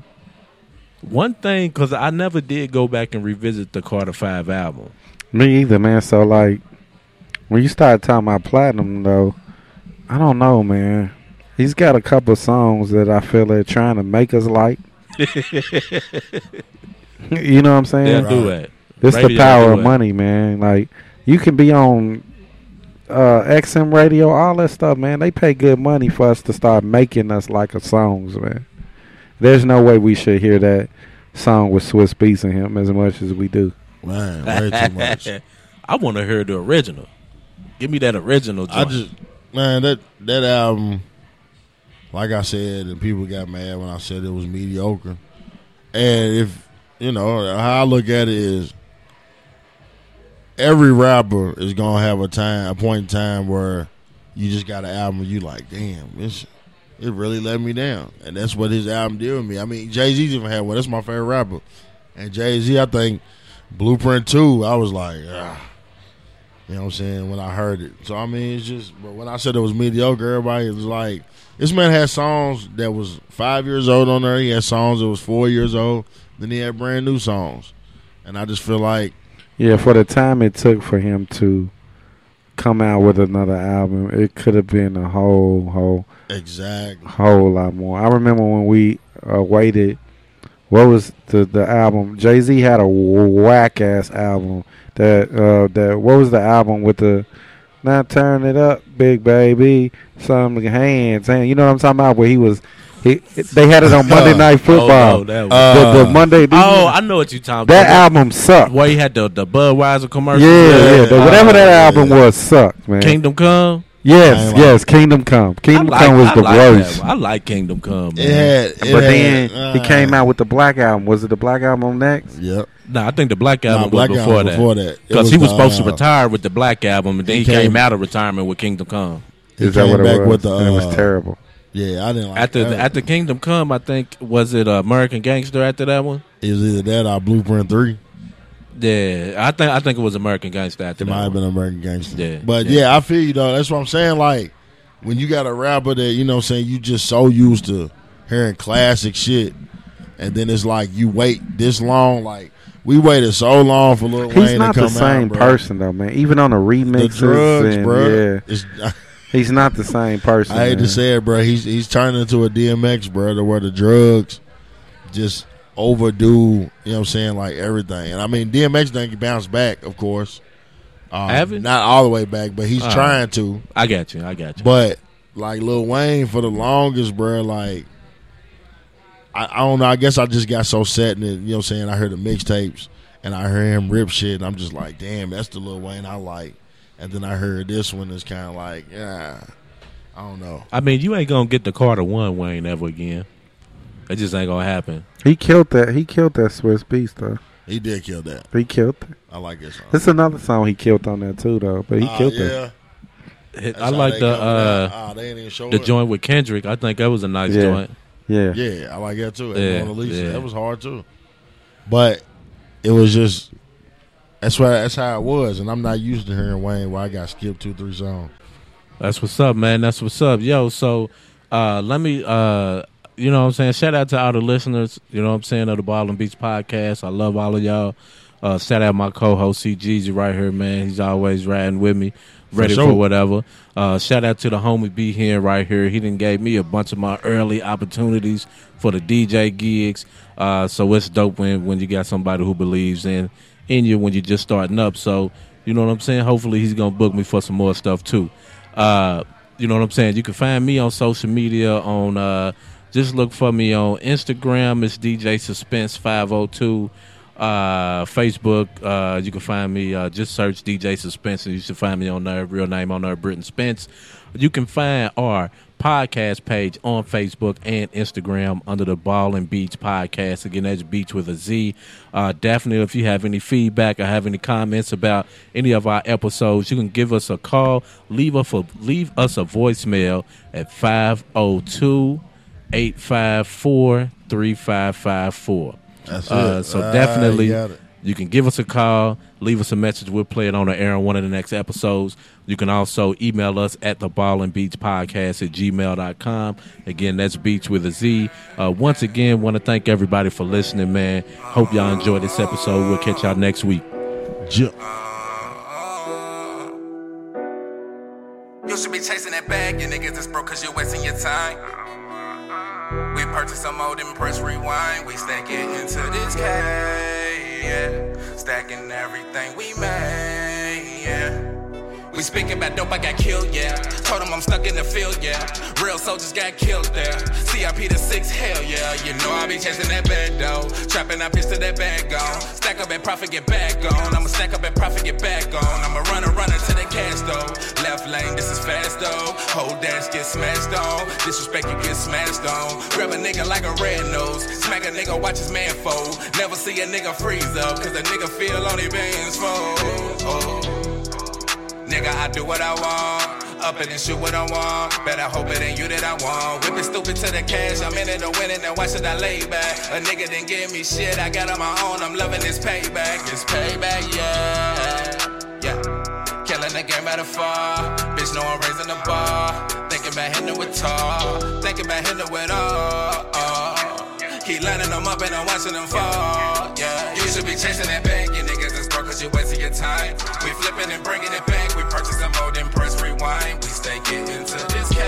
one thing, because I never did go back and revisit the Carter Five album. Me either, man. So like, when you start talking about platinum, though, I don't know, man. He's got a couple songs that I feel they're trying to make us like. [laughs] you know what I'm saying? They'll do that. It's Radio the power of money, man. Like you can be on uh, XM radio, all that stuff, man. They pay good money for us to start making us like a songs, man. There's no way we should hear that song with Swizz Beatz in him as much as we do. Man, way too much. [laughs] I want to hear the original. Give me that original. I just man that that album, like I said, and people got mad when I said it was mediocre. And if you know how I look at it is, every rapper is gonna have a time, a point in time where you just got an album you like, damn, it's it really let me down, and that's what his album did with me. I mean, Jay Z's even had one. That's my favorite rapper, and Jay Z, I think Blueprint Two, I was like, ah. You know what I'm saying? When I heard it. So I mean it's just but when I said it was mediocre, everybody was like this man had songs that was five years old on there. He had songs that was four years old. Then he had brand new songs. And I just feel like Yeah, for the time it took for him to come out with another album, it could have been a whole, whole, exactly whole lot more. I remember when we uh, waited. What was the the album? Jay Z had a whack ass album. That uh, that what was the album with the now turn it up, big baby, some hands, and you know what I'm talking about? Where he was, he they had it on Monday [laughs] Night Football. Oh, no, that was- the, the Monday. oh, I know what you talking that about. That album sucked. Where he had the the Budweiser commercial. Yeah, yeah, but whatever that yeah. album was sucked, man. Kingdom Come. Yes, I ain't yes, Kingdom Come. Kingdom like, Come was I the like worst. that. I like Kingdom Come. it Man. had it But had, then he uh, came out with the Black album. Was it the Black album next? Yep. Nah, I think the Black album Nah, Black was before Album that. before that. Because he was the, supposed to uh, retire with the Black album, and then he he came, came- out of retirement with Kingdom Come. He Is that came what it back was? with the, and it was uh, terrible. Yeah, I didn't like After that. after Kingdom Come, I think was it uh, American Gangster after that one. it was either that or Blueprint Three. Yeah, I think I think it was American Gangster after It that. might have been American Gangster. Yeah, But yeah. yeah. I feel you though. That's what I'm saying. Like when you got a rapper that, you know I'm saying, you just so used to hearing classic shit and then it's like you wait this long, like we waited so long for Lil He's Wayne not to the come same out, bro. person though, man. Even on the The remixes, drugs, and, bro. yeah, It's, [laughs] he's not the same person. I hate man. to say it, bro. He's he's turning into a DMX, bro, to where the drugs just overdo, you know what I'm saying, like everything. And I mean, DMX didn't bounce back, of course. Um, Have he? Not all the way back, but he's Uh. trying to. I got you. I got you. But like Lil Wayne for the longest, bro, like I, I don't know. I guess I just got so set in it. You know what I'm saying? I heard the mixtapes and I heard him rip shit, and I'm just like, damn, that's the Lil Wayne I like. And then I heard this one is kind of like, yeah, I don't know. I mean, you ain't gonna get the Carter One Wayne ever again. It just ain't gonna happen. He killed that. He killed that Swizz Beatz though. He did kill that. He killed it. I like this song. There's another song he killed on that too, though. But he Ah, killed yeah. it. Hit- That's I like the coming uh, Ah, they ain't even show the up. joint with Kendrick. I think that was a nice Yeah. joint. Yeah. Yeah, I like that too. Yeah, Yeah, Mona Lisa. yeah. That was hard too. But it was just that's why that's how it was, and I'm not used to hearing Wayne where I got skipped two, three songs. That's what's up, man. That's what's up. Yo, so uh let me uh you know what I'm saying, shout out to all the listeners, you know what I'm saying, of the Ball and Beatz podcast. I love all of y'all. Uh, shout out my co-host C Jeezy right here, man. He's always riding with me, ready for, sure. whatever. Uh, shout out to the homie B Hen right here. He didn't gave me a bunch of my early opportunities for the DJ gigs. Uh, so it's dope when when you got somebody who believes in in you when you're just starting up. So you know what I'm saying. Hopefully he's gonna book me for some more stuff too. Uh, you know what I'm saying. You can find me on social media on. Just look for me on Instagram. It's DJ Suspense 502. Uh, Facebook, uh, you can find me. Uh, just search DJ Suspense, and you should find me on there. Real name on there, Britton Spence. You can find our podcast page on Facebook and Instagram under the Ball and Beatz Podcast. Again, that's Beach with a Z. Uh, definitely, if you have any feedback or have any comments about any of our episodes, you can give us a call. Leave us a leave us a voicemail at 502 854 3554. That's Uh, it. so Ah, definitely, you it. you can give us a call, leave us a message. We'll play it on the air on one of the next episodes. You can also email us at the ball and beatz podcast at gmail.com. Again, that's beach with a Z. Uh, once again, want to thank everybody for listening, man. Hope y'all enjoyed this episode. We'll catch y'all next week. Ju- You should be chasing that bag, you niggas is broke cause you're wasting your time. Purchase some old and press rewind. We stack it into this K, yeah. Stacking everything we made, speaking about dope, I got killed, yeah. Told him I'm stuck in the field, yeah. Real soldiers got killed there. CIP to six, hell yeah. You know I be chasing that bag though. Trapping, pitch to that bag gone. Stack up and profit, get back on. I'ma stack up and profit, get back on. I'ma run a runner to the cash though. Left lane, this is fast though. Whole dash get smashed on. Disrespect, you get smashed on. Grab a nigga like a red nose. Smack a nigga, watch his man fold. Never see a nigga freeze up, cause a nigga feel only bands fold. Oh. Nigga, I do what I want. Up it and shoot what I want. Better hope it ain't you that I want. Whip it stupid to the cash. I'm in it to win it. Now why should I lay back? A nigga didn't give me shit. I got on my own. I'm loving this payback. It's payback, yeah. Yeah. Killing the game out of far. Bitch, know I'm raising the bar. Thinking about hitting it with tall. Thinking about hitting it with all. Keep lining them up and I'm watching them fall. Yeah, you should be chasing that bag. Broke you wasting your time. We flipping and bringing it back. We purchase some more, then press rewind. We stay getting to this K.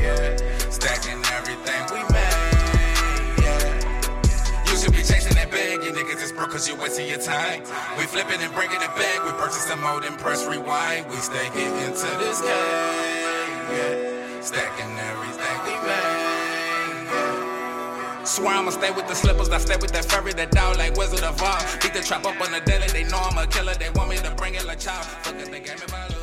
Yeah, stacking everything we made. Yeah, you should be chasing that bag. You niggas is broke cause you wasting your time. We flipping and bringing it back. We purchase some more, then press rewind. We stay getting to this K. Yeah, stacking everything we made. Swear I'ma stay with the slippers, I stay with that furry, that dog like Wizard of Oz. Beat the trap up on the daily, they know I'm a killer, they want me to bring it like child. Fuck it, they gave me my.